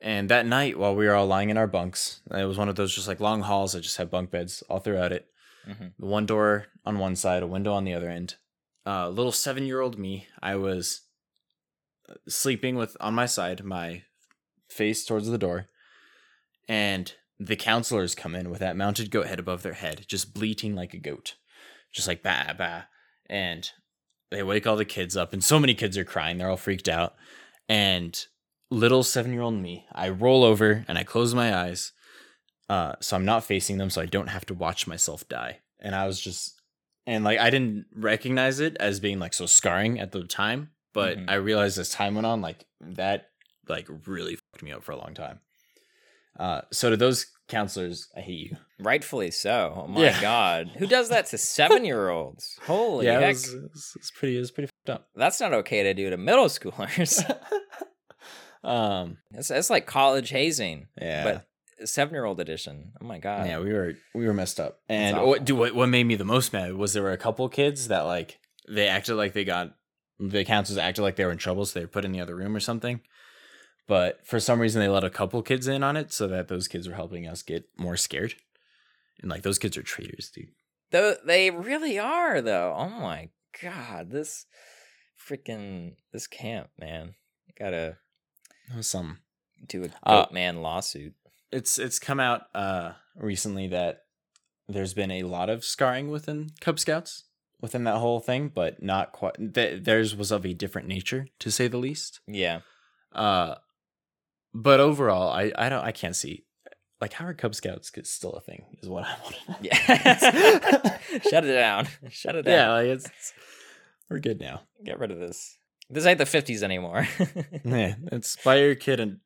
Speaker 1: And that night, while we were all lying in our bunks, it was one of those just like long halls that just had bunk beds all throughout it.
Speaker 2: Mhm.
Speaker 1: One door on one side, a window on the other end. Uh, little seven year old me, I was uh, sleeping with on my side, my face towards the door, and the counselors come in with that mounted goat head above their head, just bleating like a goat, just like ba ba, and they wake all the kids up, and so many kids are crying, they're all freaked out, and little seven year old me, I roll over and I close my eyes, uh, so I'm not facing them, so I don't have to watch myself die, and I was just. And like I didn't recognize it as being like so scarring at the time, but
Speaker 2: Mhm.
Speaker 1: I realized as time went on, like that like really fucked me up for a long time. Uh, so to those counselors, I hate you.
Speaker 2: Rightfully so. Oh my
Speaker 1: Yeah.
Speaker 2: god. Who does that to seven year olds? <laughs> Holy
Speaker 1: yeah,
Speaker 2: heck.
Speaker 1: was, it it pretty. It was pretty fucked up.
Speaker 2: That's not okay to do to middle schoolers. <laughs>
Speaker 1: Um,
Speaker 2: It's, it's like college hazing.
Speaker 1: yeah,
Speaker 2: But seven year old edition. Oh my god.
Speaker 1: yeah, we were we were messed up. And what do what, what made me the most mad was there were a couple kids that like they acted like they got the counselors acted like they were in trouble, so they were put in the other room or something. But for some reason, they let a couple kids in on it, so that those kids were helping us get more scared. And like those kids are traitors, dude.
Speaker 2: Though they really are though. Oh my god. This freaking this camp, man. Gotta
Speaker 1: That was some
Speaker 2: do a
Speaker 1: Uh,
Speaker 2: man lawsuit.
Speaker 1: It's it's come out uh recently that there's been a lot of scarring within Cub Scouts within that whole thing, but not quite. Th- theirs was of a different nature, to say the least.
Speaker 2: Yeah.
Speaker 1: Uh, but overall, I I don't I can't see like how are Cub Scouts still a thing is what I want to know.
Speaker 2: Yeah. <laughs> Shut it down. Shut it down.
Speaker 1: Yeah, like it's, it's we're good now.
Speaker 2: Get rid of this. This ain't the fifties anymore. <laughs>
Speaker 1: Yeah, it's buy your kid and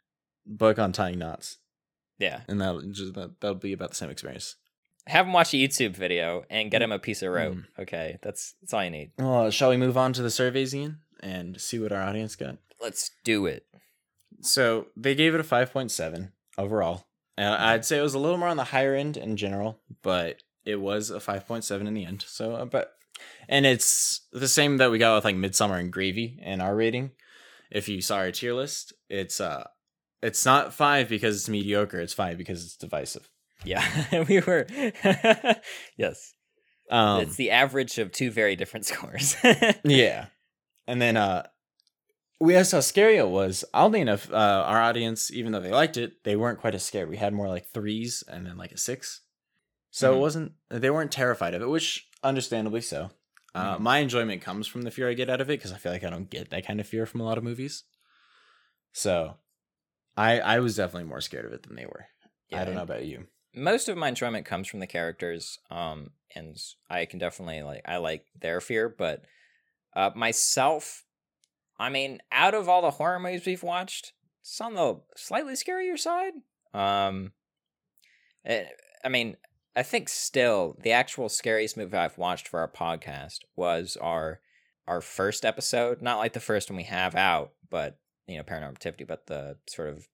Speaker 1: book on tying knots,
Speaker 2: yeah.
Speaker 1: and that just that that'll be about the same experience.
Speaker 2: Have him watch a YouTube video and get him a piece of rope.
Speaker 1: Mm.
Speaker 2: Okay. That's that's all you need.
Speaker 1: Well, shall we move on to the surveys, Ian, and see what our audience got?
Speaker 2: Let's do it.
Speaker 1: So they gave it a 5.7 overall. Uh, I'd say it was a little more on the higher end in general, but it was a 5.7 in the end. So, uh, but, and it's the same that we got with like Midsommar and Gravy in our rating. If you saw our tier list, it's, uh, it's not five because it's mediocre. It's five because it's divisive.
Speaker 2: Yeah. <laughs> we were <laughs> Yes.
Speaker 1: Um,
Speaker 2: it's the average of two very different <laughs> scores.
Speaker 1: yeah. And then, uh, we asked how scary it was. Oddly enough, uh, our audience, even though they liked it, they weren't quite as scared. We had more like threes and then like a six. So
Speaker 2: Mhm.
Speaker 1: it wasn't, they weren't terrified of it, which understandably so. Uh,
Speaker 2: Mhm.
Speaker 1: My enjoyment comes from the fear I get out of it because I feel like I don't get that kind of fear from a lot of movies. So I I was definitely more scared of it than they were. I don't know about you.
Speaker 2: most of my enjoyment comes from the characters um and i can definitely like i like their fear but uh myself i mean out of all the horror movies we've watched it's on the slightly scarier side um eh, i mean i think still the actual scariest movie i've watched for our podcast was our our first episode not like the first one we have out but you know paranormal activity but the sort of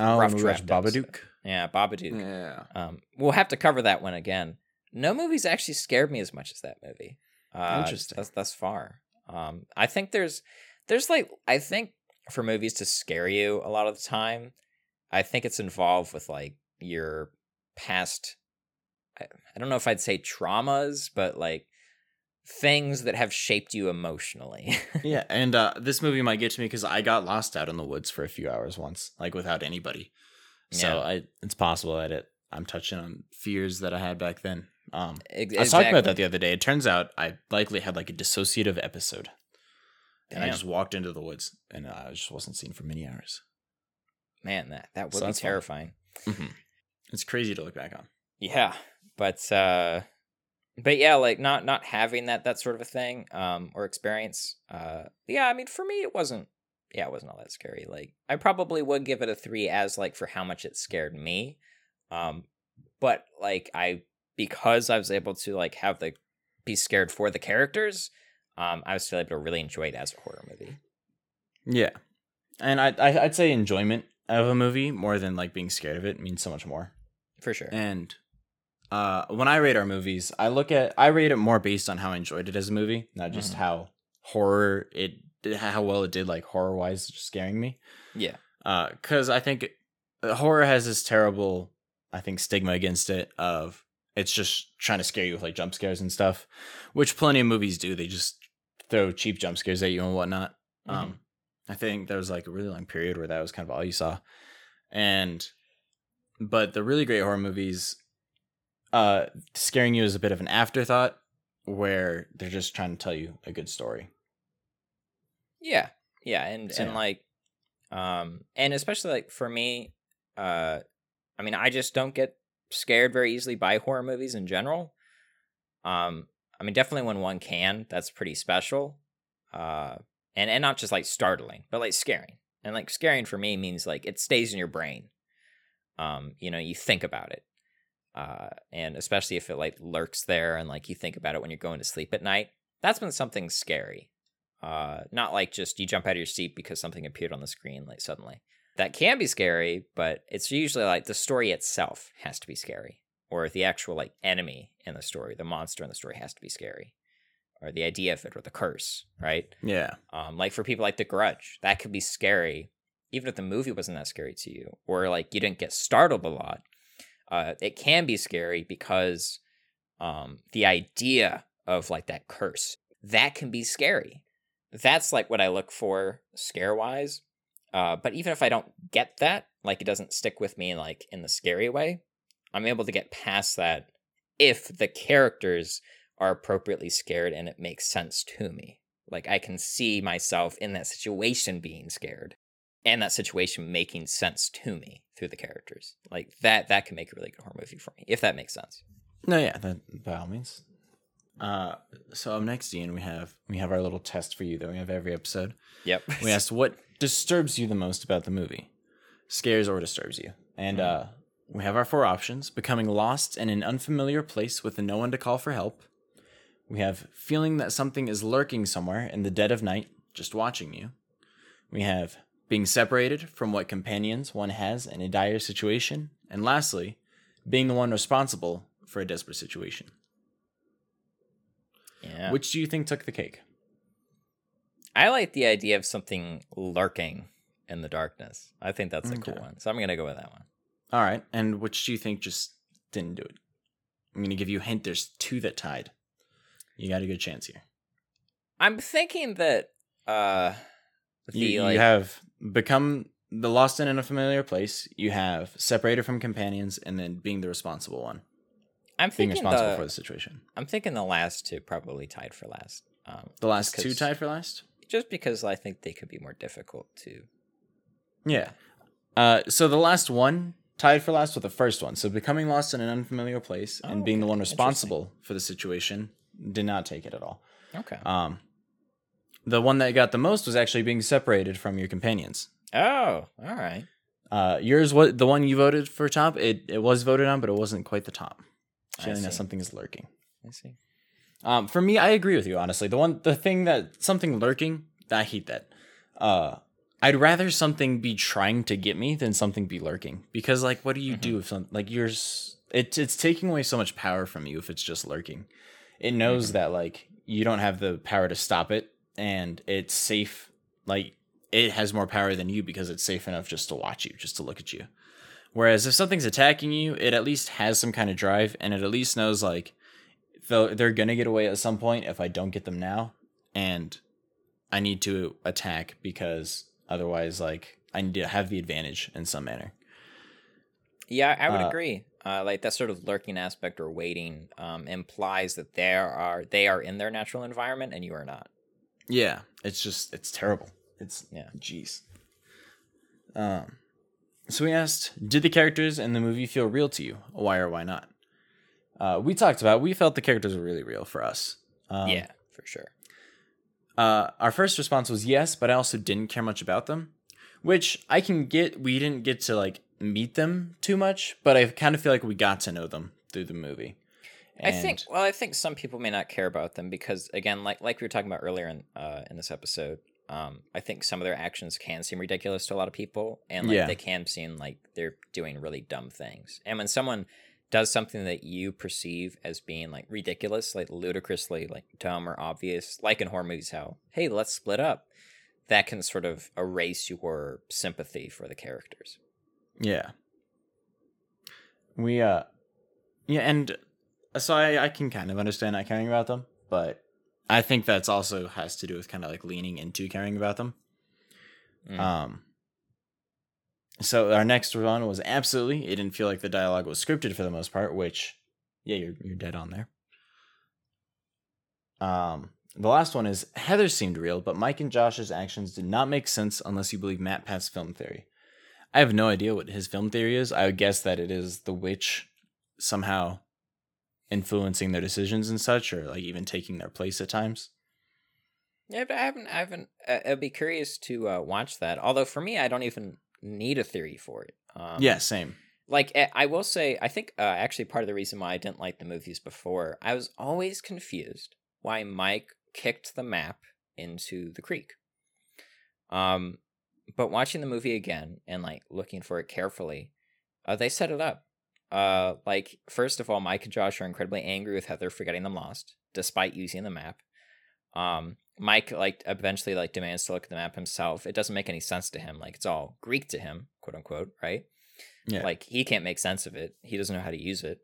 Speaker 1: Oh,
Speaker 2: rough
Speaker 1: we watched
Speaker 2: draft episode.
Speaker 1: Babadook.
Speaker 2: yeah babadook
Speaker 1: Yeah.
Speaker 2: um, we'll have to cover that one again. No movies actually scared me as much as that movie. Uh,
Speaker 1: Interesting.
Speaker 2: Thus, thus far, um, I think there's there's like I think for movies to scare you a lot of the time, I think it's involved with like your past. I, I don't know if I'd say traumas, but like things that have shaped you emotionally. <laughs>
Speaker 1: yeah, and uh, this movie might get to me because I got lost out in the woods for a few hours once, like without anybody. So
Speaker 2: Yeah.
Speaker 1: I, it's possible that it, I'm touching on fears that I had back then. Um,
Speaker 2: Ex-
Speaker 1: I was talking about that the other day. It turns out I likely had like a dissociative episode, and I just walked into the woods and I just wasn't seen for many hours.
Speaker 2: Man, that that would
Speaker 1: So
Speaker 2: be terrifying.
Speaker 1: It's crazy to look back on.
Speaker 2: Yeah, but uh but yeah, like not not having that that sort of a thing um or experience. Uh yeah, I mean for me it wasn't yeah, it wasn't all that scary. Like I probably would give it a 3 as like for how much it scared me. Um but like I because I was able to like have the be scared for the characters, um I was still able to really enjoy it as a horror movie.
Speaker 1: Yeah, and I, I I'd say enjoyment of a movie more than like being scared of it means so much more.
Speaker 2: For sure.
Speaker 1: And uh, when I rate our movies, I look at I rate it more based on how I enjoyed it as a movie, not just
Speaker 2: Mhm.
Speaker 1: how horror it how well it did like horror wise scaring me.
Speaker 2: Yeah.
Speaker 1: because I think uh, horror has this terrible, I think, stigma against it of it's just trying to scare you with like jump scares and stuff, which plenty of movies do. They just throw cheap jump scares at you and whatnot. Um, I think there was like a really long period where that was kind of all you saw, and but the really great horror movies, uh, scaring you is a bit of an afterthought, where they're just trying to tell you a good story.
Speaker 2: Yeah. Yeah, and
Speaker 1: So,
Speaker 2: and
Speaker 1: yeah.
Speaker 2: like um and especially like for me uh I mean I just don't get scared very easily by horror movies in general. Um I mean definitely when one can, that's pretty special. Uh and and not just like startling, but like scaring. And like scaring for me means like it stays in your brain. Um you know, you think about it. Uh and especially if it like lurks there and like you think about it when you're going to sleep at night. That's when something's scary uh not like just you jump out of your seat because something appeared on the screen like suddenly that can be scary but it's usually like the story itself has to be scary or the actual like enemy in the story the monster in the story has to be scary or the idea of it or the curse right
Speaker 1: Yeah.
Speaker 2: um like for people like the grudge that could be scary even if the movie wasn't that scary to you or like you didn't get startled a lot uh it can be scary because um the idea of like that curse that can be scary that's like what I look for scare wise. Uh, but even if I don't get that, like it doesn't stick with me like in the scary way, I'm able to get past that if the characters are appropriately scared and it makes sense to me. Like I can see myself in that situation being scared and that situation making sense to me through the characters. Like that that can make a really good horror movie for me, if that makes sense.
Speaker 1: No, yeah, that by all means. Uh, so up next, Ian, we have we have our little test for you that we have every episode.
Speaker 2: Yep. <laughs>
Speaker 1: We asked what disturbs you the most about the movie, scares or disturbs you, and uh, we have our four options: becoming lost in an unfamiliar place with no one to call for help. We have feeling that something is lurking somewhere in the dead of night, just watching you. We have being separated from what companions one has in a dire situation, and lastly, being the one responsible for a desperate situation.
Speaker 2: Yeah.
Speaker 1: Which do you think took the cake?
Speaker 2: I like the idea of something lurking in the darkness. I think that's a cool one. So I'm going to go with that one.
Speaker 1: All right, and which do you think just didn't do it? I'm gonna give you a hint. There's two that tied. You got a good chance here.
Speaker 2: I'm thinking that uh the
Speaker 1: You, you
Speaker 2: like
Speaker 1: have become the lost in an unfamiliar place. You have separated from companions, and then being the responsible one,
Speaker 2: I'm
Speaker 1: being
Speaker 2: thinking
Speaker 1: responsible
Speaker 2: the,
Speaker 1: for the situation.
Speaker 2: I'm thinking the last two probably tied for last. Um
Speaker 1: The last two tied for last.
Speaker 2: just because I think they could be more difficult to
Speaker 1: Yeah. Uh, so the last one tied for last with the first one. So becoming lost in an unfamiliar place and
Speaker 2: Oh,
Speaker 1: being the one responsible for the situation did not take it at all.
Speaker 2: Okay.
Speaker 1: Um, the one that got the most was actually being separated from your companions.
Speaker 2: Oh, all right.
Speaker 1: Uh, yours was the one you voted for top. It it was voted on, but it wasn't quite the top.
Speaker 2: I
Speaker 1: Feeling that something is lurking.
Speaker 2: I see.
Speaker 1: Um, for me, I agree with you. Honestly, the one, the thing that something lurking, I hate that. Uh, I'd rather something be trying to get me than something be lurking. Because like, what do you do if something like you're? s- It's it's taking away so much power from you if it's just lurking. It knows that like you don't have the power to stop it, and it's safe. Like it has more power than you because it's safe enough just to watch you, just to look at you. Whereas if something's attacking you, it at least has some kind of drive and it at least knows like they're going to get away at some point if I don't get them now. And I need to attack because otherwise, like, I need to have the advantage in some manner.
Speaker 2: Yeah, I would
Speaker 1: Uh,
Speaker 2: agree. Uh, like that sort of lurking aspect or waiting um, implies that there are they are in their natural environment and you are not.
Speaker 1: Yeah, it's just it's terrible. It's
Speaker 2: Yeah.
Speaker 1: jeez. Um, so we asked, did the characters in the movie feel real to you? Why or why not? Uh, we talked about we felt the characters were really real for us. Um,
Speaker 2: yeah, for sure.
Speaker 1: Uh, our first response was yes, but I also didn't care much about them, which I can get. We didn't get to like meet them too much, but I kind of feel like we got to know them through the movie.
Speaker 2: I think. Well, I think some people may not care about them because, again, like like we were talking about earlier in uh, in this episode, um, I think some of their actions can seem ridiculous to a lot of people, and like
Speaker 1: Yeah.
Speaker 2: they can seem like they're doing really dumb things. And when someone does something that you perceive as being like ridiculous, like ludicrously like dumb or obvious, like in horror movies, how hey, let's split up, that can sort of erase your sympathy for the characters.
Speaker 1: Yeah. We uh yeah, and so I, I can kind of understand not caring about them, but I think that's also has to do with kind of like leaning into caring about them.
Speaker 2: Mm.
Speaker 1: Um so our next one was absolutely it didn't feel like the dialogue was scripted for the most part, which yeah, you're you're dead on there. Um the last one is Heather seemed real, but Mike and Josh's actions did not make sense unless you believe MatPat's film theory. I have no idea what his film theory is. I would guess that it is the witch somehow influencing their decisions and such, or like even taking their place at times.
Speaker 2: Yeah, but I haven't. I haven't. Uh, I'd be curious to uh, watch that. Although for me, I don't even need a theory for it. Um,
Speaker 1: yeah, same.
Speaker 2: Like eh, I will say, I think uh, actually part of the reason why I didn't like the movies before, I was always confused why Mike kicked the map into the creek. Um, but watching the movie again and like looking for it carefully, uh, they set it up. Uh, like first of all, Mike and Josh are incredibly angry with Heather for getting them lost, despite using the map. Um, Mike like eventually like demands to look at the map himself. It doesn't make any sense to him. Like it's all Greek to him, quote unquote, right?
Speaker 1: Yeah.
Speaker 2: Like he can't make sense of it. He doesn't know how to use it.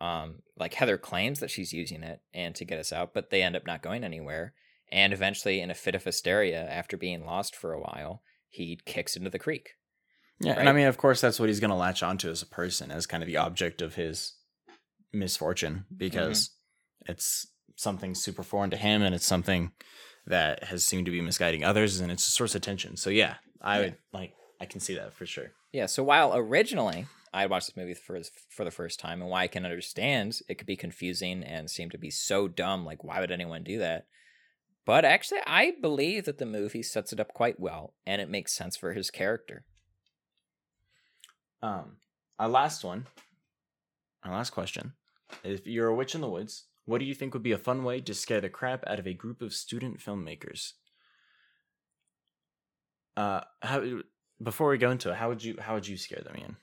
Speaker 2: Um, like Heather claims that she's using it and to get us out, but they end up not going anywhere. And eventually, in a fit of hysteria, after being lost for a while, he kicks into the creek.
Speaker 1: Yeah, and I mean, of course, that's what he's going to latch onto as a person, as kind of the object of his misfortune, mm-hmm. because it's something super foreign to him, and it's something that has seemed to be misguiding others, and it's a source of tension. So yeah, I
Speaker 2: Yeah.
Speaker 1: would like, I can see that for sure.
Speaker 2: Yeah. So while originally I watched this movie for for the first time, and why I can understand it could be confusing and seem to be so dumb, like why would anyone do that? But actually, I believe that the movie sets it up quite well, and it makes sense for his character.
Speaker 1: Um, our last one, our last question: If you're a witch in the woods, what do you think would be a fun way to scare the crap out of a group of student filmmakers? Uh, how before we go into it, how would you how would you scare them, Ian?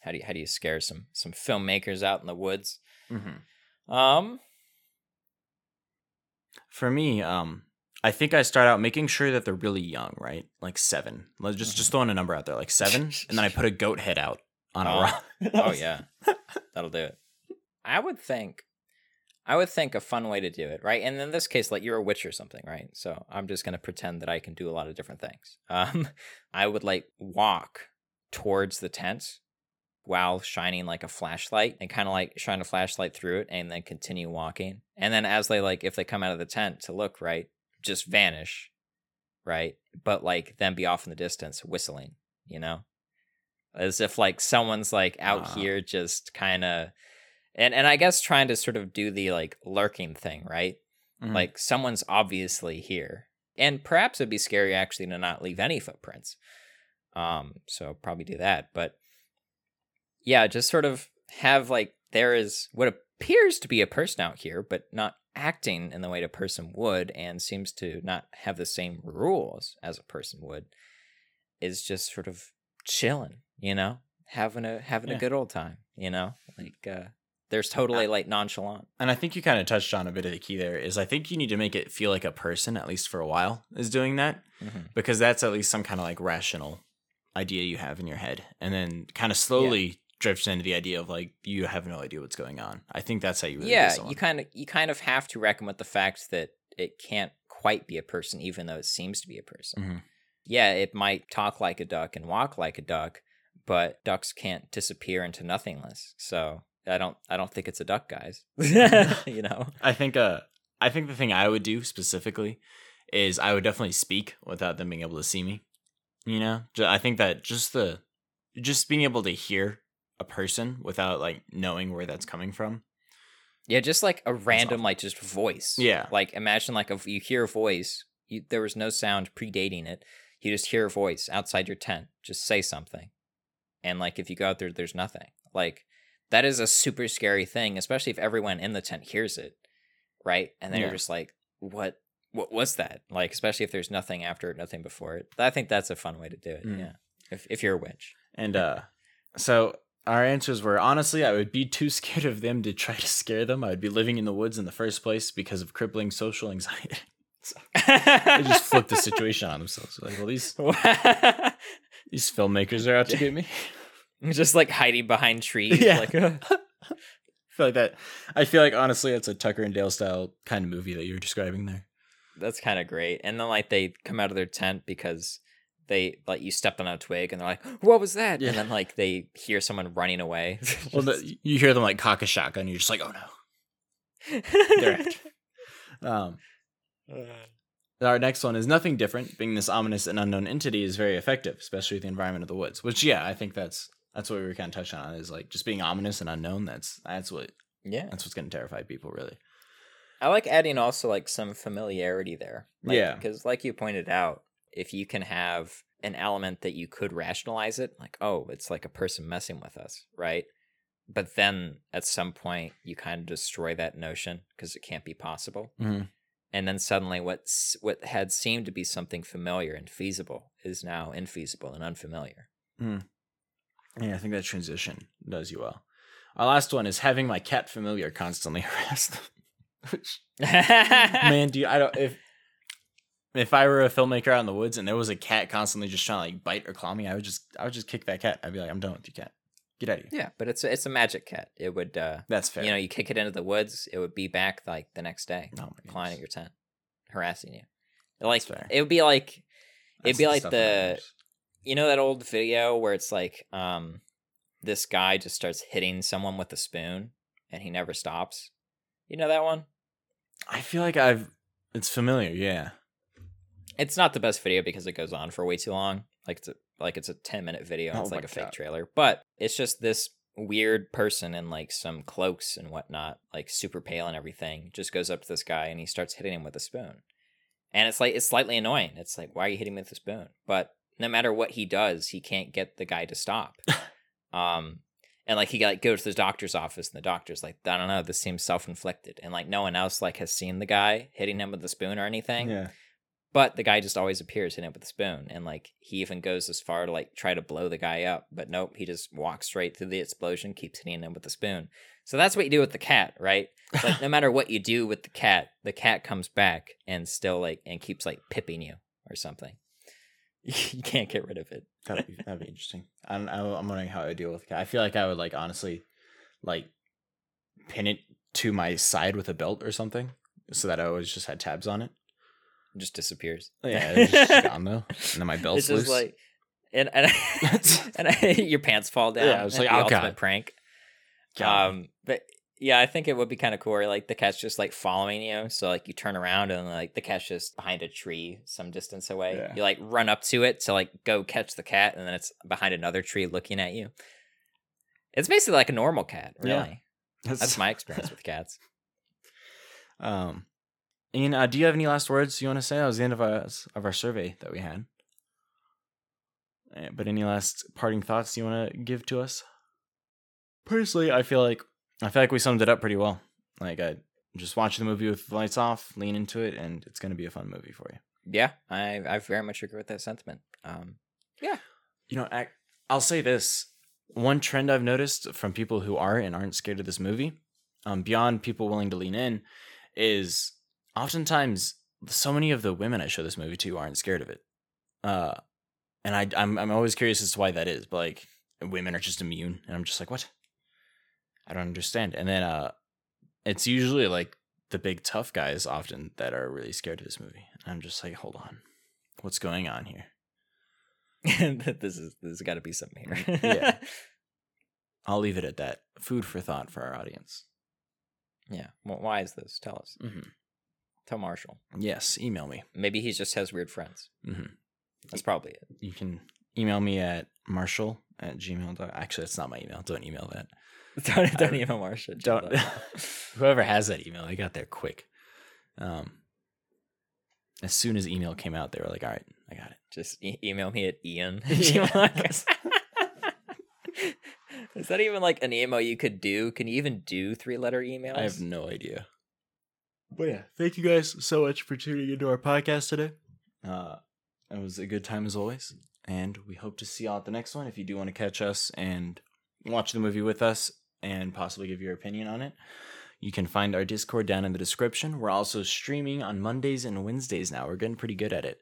Speaker 2: How do you how do you scare some some filmmakers out in the woods?
Speaker 1: Mm-hmm.
Speaker 2: Um,
Speaker 1: For me, um, I think I start out making sure that they're really young, right? Like seven. Let's just just throwing a number out there, like seven, and then I put a goat head out on a
Speaker 2: Oh.
Speaker 1: rock. <laughs>
Speaker 2: oh yeah, <laughs> that'll do it. I would think, I would think a fun way to do it, right? And in this case, like you're a witch or something, right? So I'm just gonna pretend that I can do a lot of different things. <laughs> Um, I would like walk towards the tent while shining like a flashlight and kind of like shine a flashlight through it and then continue walking. And then as they like, if they come out of the tent to look, right, just vanish, right? But like then be off in the distance whistling, you know? As if like someone's like out
Speaker 1: Ah.
Speaker 2: here just kind of and and I guess trying to sort of do the like lurking thing, right?
Speaker 1: Mhm.
Speaker 2: Like someone's obviously here. And perhaps it'd be scary actually to not leave any footprints. Um, so probably do that. But yeah, just sort of have like there is what appears to be a person out here, but not acting in the way a person would and seems to not have the same rules as a person would, is just sort of chilling, you know? Having a having
Speaker 1: Yeah.
Speaker 2: a good old time, you know? Like uh There's totally like nonchalant.
Speaker 1: And I think you kind of touched on a bit of the key there is I think you need to make it feel like a person, at least for a while, is doing that.
Speaker 2: Mhm.
Speaker 1: Because that's at least some kind of like rational idea you have in your head. And then kind of slowly drifts into the idea of like you have no idea what's going on. I think that's how you really
Speaker 2: yeah, you kind of you kind of have to reckon with the fact that it can't quite be a person, even though it seems to be a person.
Speaker 1: Mhm.
Speaker 2: Yeah, it might talk like a duck and walk like a duck, but ducks can't disappear into nothingness. So I don't I don't think it's a duck, guys. <laughs> you know.
Speaker 1: I think uh I think the thing I would do specifically is I would definitely speak without them being able to see me. You know? I think that just the just being able to hear a person without like knowing where that's coming from.
Speaker 2: Yeah, just like a random like just voice.
Speaker 1: Yeah.
Speaker 2: Like imagine like if you hear a voice, you, there was no sound predating it. You just hear a voice outside your tent. Just say something. And like if you go out there there's nothing. Like that is a super scary thing, especially if everyone in the tent hears it. Right? And then
Speaker 1: Yeah.
Speaker 2: you're just like what what was that? Like especially if there's nothing after it, nothing before it. I think that's a fun way to do it.
Speaker 1: Mm.
Speaker 2: Yeah. If if you're a witch.
Speaker 1: And uh so our answers were honestly I would be too <laughs> scared of them to try to scare them. I would be living in the woods in the first place because of crippling social anxiety. <laughs> So they just flipped the situation on themselves. Like, well, these <laughs> these filmmakers are out to get me.
Speaker 2: just like hiding behind trees.
Speaker 1: Yeah.
Speaker 2: Like uh,
Speaker 1: I feel like that. I feel like honestly, it's a Tucker and Dale style kind of movie that you're describing there.
Speaker 2: That's kind of great. And then like they come out of their tent because they like you stepped on a twig and they're like, "What was that?"
Speaker 1: Yeah.
Speaker 2: And then like they hear someone running away. <laughs>
Speaker 1: Well, the, you hear them like cock a shotgun. You're just like, oh no, <laughs> they're after. Um, our next one is nothing different. Being this ominous and unknown entity is very effective, especially with the environment of the woods. Which, yeah, I think that's that's what we were kind of touching on. Is like just being ominous and unknown. That's that's what
Speaker 2: yeah.
Speaker 1: that's what's going to terrify people. Really.
Speaker 2: I like adding also like some familiarity there. Like,
Speaker 1: Yeah.
Speaker 2: Because like you pointed out, if you can have an element that you could rationalize it, like, oh, it's like a person messing with us, right? But then at some point you kind of destroy that notion because it can't be possible.
Speaker 1: Mhm.
Speaker 2: And then suddenly what's what had seemed to be something familiar and feasible is now infeasible and unfamiliar.
Speaker 1: Yeah, I think that transition does you well. Our last one is having my cat familiar constantly harass them. Which man, do you, I don't if if I were a filmmaker out in the woods and there was a cat constantly just trying to like bite or claw me, I would just I would just kick that cat. I'd be like, I'm done with you, cat. Get out of here.
Speaker 2: Yeah, but it's a, it's a magic cat. It would uh
Speaker 1: That's fair.
Speaker 2: you know, you kick it into the woods, it would be back like the next day,
Speaker 1: Oh
Speaker 2: clawing at your tent, harassing you. Like
Speaker 1: fair.
Speaker 2: it would be like it'd be like the you know that old video where it's like um this guy just starts hitting someone with a spoon and he never stops. You know that one?
Speaker 1: I feel like I've it's familiar, yeah.
Speaker 2: It's not the best video because it goes on for way too long. Like it's a like it's a 10 minute video.
Speaker 1: Oh
Speaker 2: it's like a fake trailer. But it's just this weird person in like some cloaks and whatnot, like super pale and everything, just goes up to this guy and he starts hitting him with a spoon. And it's like it's slightly annoying. It's like, why are you hitting me with a spoon? But no matter what he does, he can't get the guy to stop. <laughs> um and like he like goes to the doctor's office and the doctor's like, I don't know, this seems self inflicted. And like no one else like has seen the guy hitting him with a spoon or anything.
Speaker 1: Yeah.
Speaker 2: But the guy just always appears hitting it with a spoon, and like he even goes as far to like try to blow the guy up, but nope, he just walks straight through the explosion, keeps hitting him with the spoon. So that's what you do with the cat, right? Like no <laughs> matter what you do with the cat, the cat comes back and still like and keeps like pipping you or something. <laughs> You can't get rid of it.
Speaker 1: That'd be, that'd be interesting. I don't, I, I'm wondering how I would deal with cat. I feel like I would like honestly, like, pin it to my side with a belt or something, so that I always just had tabs on it.
Speaker 2: It just disappears.
Speaker 1: Yeah, it's just <laughs> gone though, and then my belt's
Speaker 2: it's just
Speaker 1: loose.
Speaker 2: like and and, <laughs> and <laughs> your pants fall down.
Speaker 1: Yeah, I was like,
Speaker 2: the
Speaker 1: oh,
Speaker 2: ultimate
Speaker 1: God.
Speaker 2: prank.
Speaker 1: God.
Speaker 2: Um, but yeah, I think it would be kind of cool. Where, like the cat's just like following you, so like you turn around and like the cat's just behind a tree some distance away.
Speaker 1: Yeah.
Speaker 2: You like run up to it to like go catch the cat, and then it's behind another tree looking at you. It's basically like a normal cat, really.
Speaker 1: Yeah.
Speaker 2: That's my experience with cats.
Speaker 1: Um, Ian, uh, do you have any last words you want to say? That was the end of our of our survey that we had. Uh, But any last parting thoughts you want to give to us? Personally, I feel like I feel like we summed it up pretty well. Like I just watch the movie with the lights off, lean into it, and it's gonna be a fun movie for you.
Speaker 2: Yeah, I I very much agree with that sentiment. Um, yeah,
Speaker 1: You know, I, I'll say this: one trend I've noticed from people who are and aren't scared of this movie, um, beyond people willing to lean in, is oftentimes so many of the women I show this movie to aren't scared of it. Uh, and I, I'm I'm always curious as to why that is. But like, women are just immune, and I'm just like, what? I don't understand. And then uh, it's usually like the big tough guys often that are really scared of this movie. And I'm just like, hold on, what's going on here? <laughs>
Speaker 2: this is there's got to be something here. <laughs>
Speaker 1: yeah. <laughs> I'll leave it at that. Food for thought for our audience.
Speaker 2: Yeah. Well, why is this? Tell us.
Speaker 1: Mm-hmm.
Speaker 2: Tell Marshall.
Speaker 1: Yes, email me.
Speaker 2: Maybe he just has weird friends.
Speaker 1: Mm-hmm.
Speaker 2: That's probably it.
Speaker 1: You can email me at marshall at gmail. Actually, that's not my email. Don't email that. <laughs>
Speaker 2: don't, don't email Marshall. <laughs>
Speaker 1: Don't. whoever has that email, they got there quick. Um, as soon as email came out, they were like, "All right, I got it."
Speaker 2: Just e- email me at Ian. <laughs> Is that even like an email you could do? Can you even do three letter emails?
Speaker 1: I have no idea. But yeah, thank you guys so much for tuning into our podcast today. Uh, it was a good time as always, and we hope to see y'all at the next one. If you do want to catch us and watch the movie with us and possibly give your opinion on it, you can find our Discord down in the description. We're also streaming on Mondays and Wednesdays now. We're getting pretty good at it.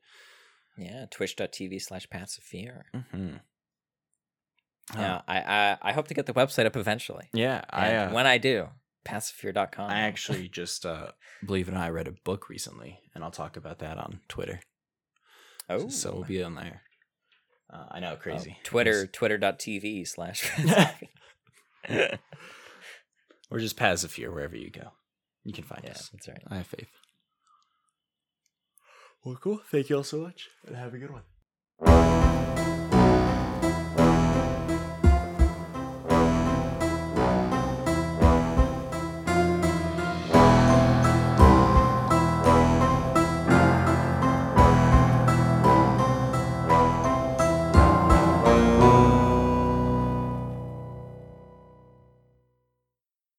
Speaker 2: Yeah, twitch.tv slash Paths of Fear.
Speaker 1: Mm-hmm.
Speaker 2: Yeah, I, I I hope to get the website up eventually.
Speaker 1: Yeah, I uh,
Speaker 2: when I do, pathsofear.com.
Speaker 1: I actually <laughs> just uh, believe it or not, I read a book recently, and I'll talk about that on Twitter.
Speaker 2: Oh,
Speaker 1: so we'll be on there. Uh, I know, crazy.
Speaker 2: Oh, Twitter, twitter.tv slash. <laughs> <laughs>
Speaker 1: or just Paths wherever you go. You can find
Speaker 2: Yeah,
Speaker 1: us.
Speaker 2: that's right.
Speaker 1: I have faith. Well, cool. Thank you all so much, and have a good one.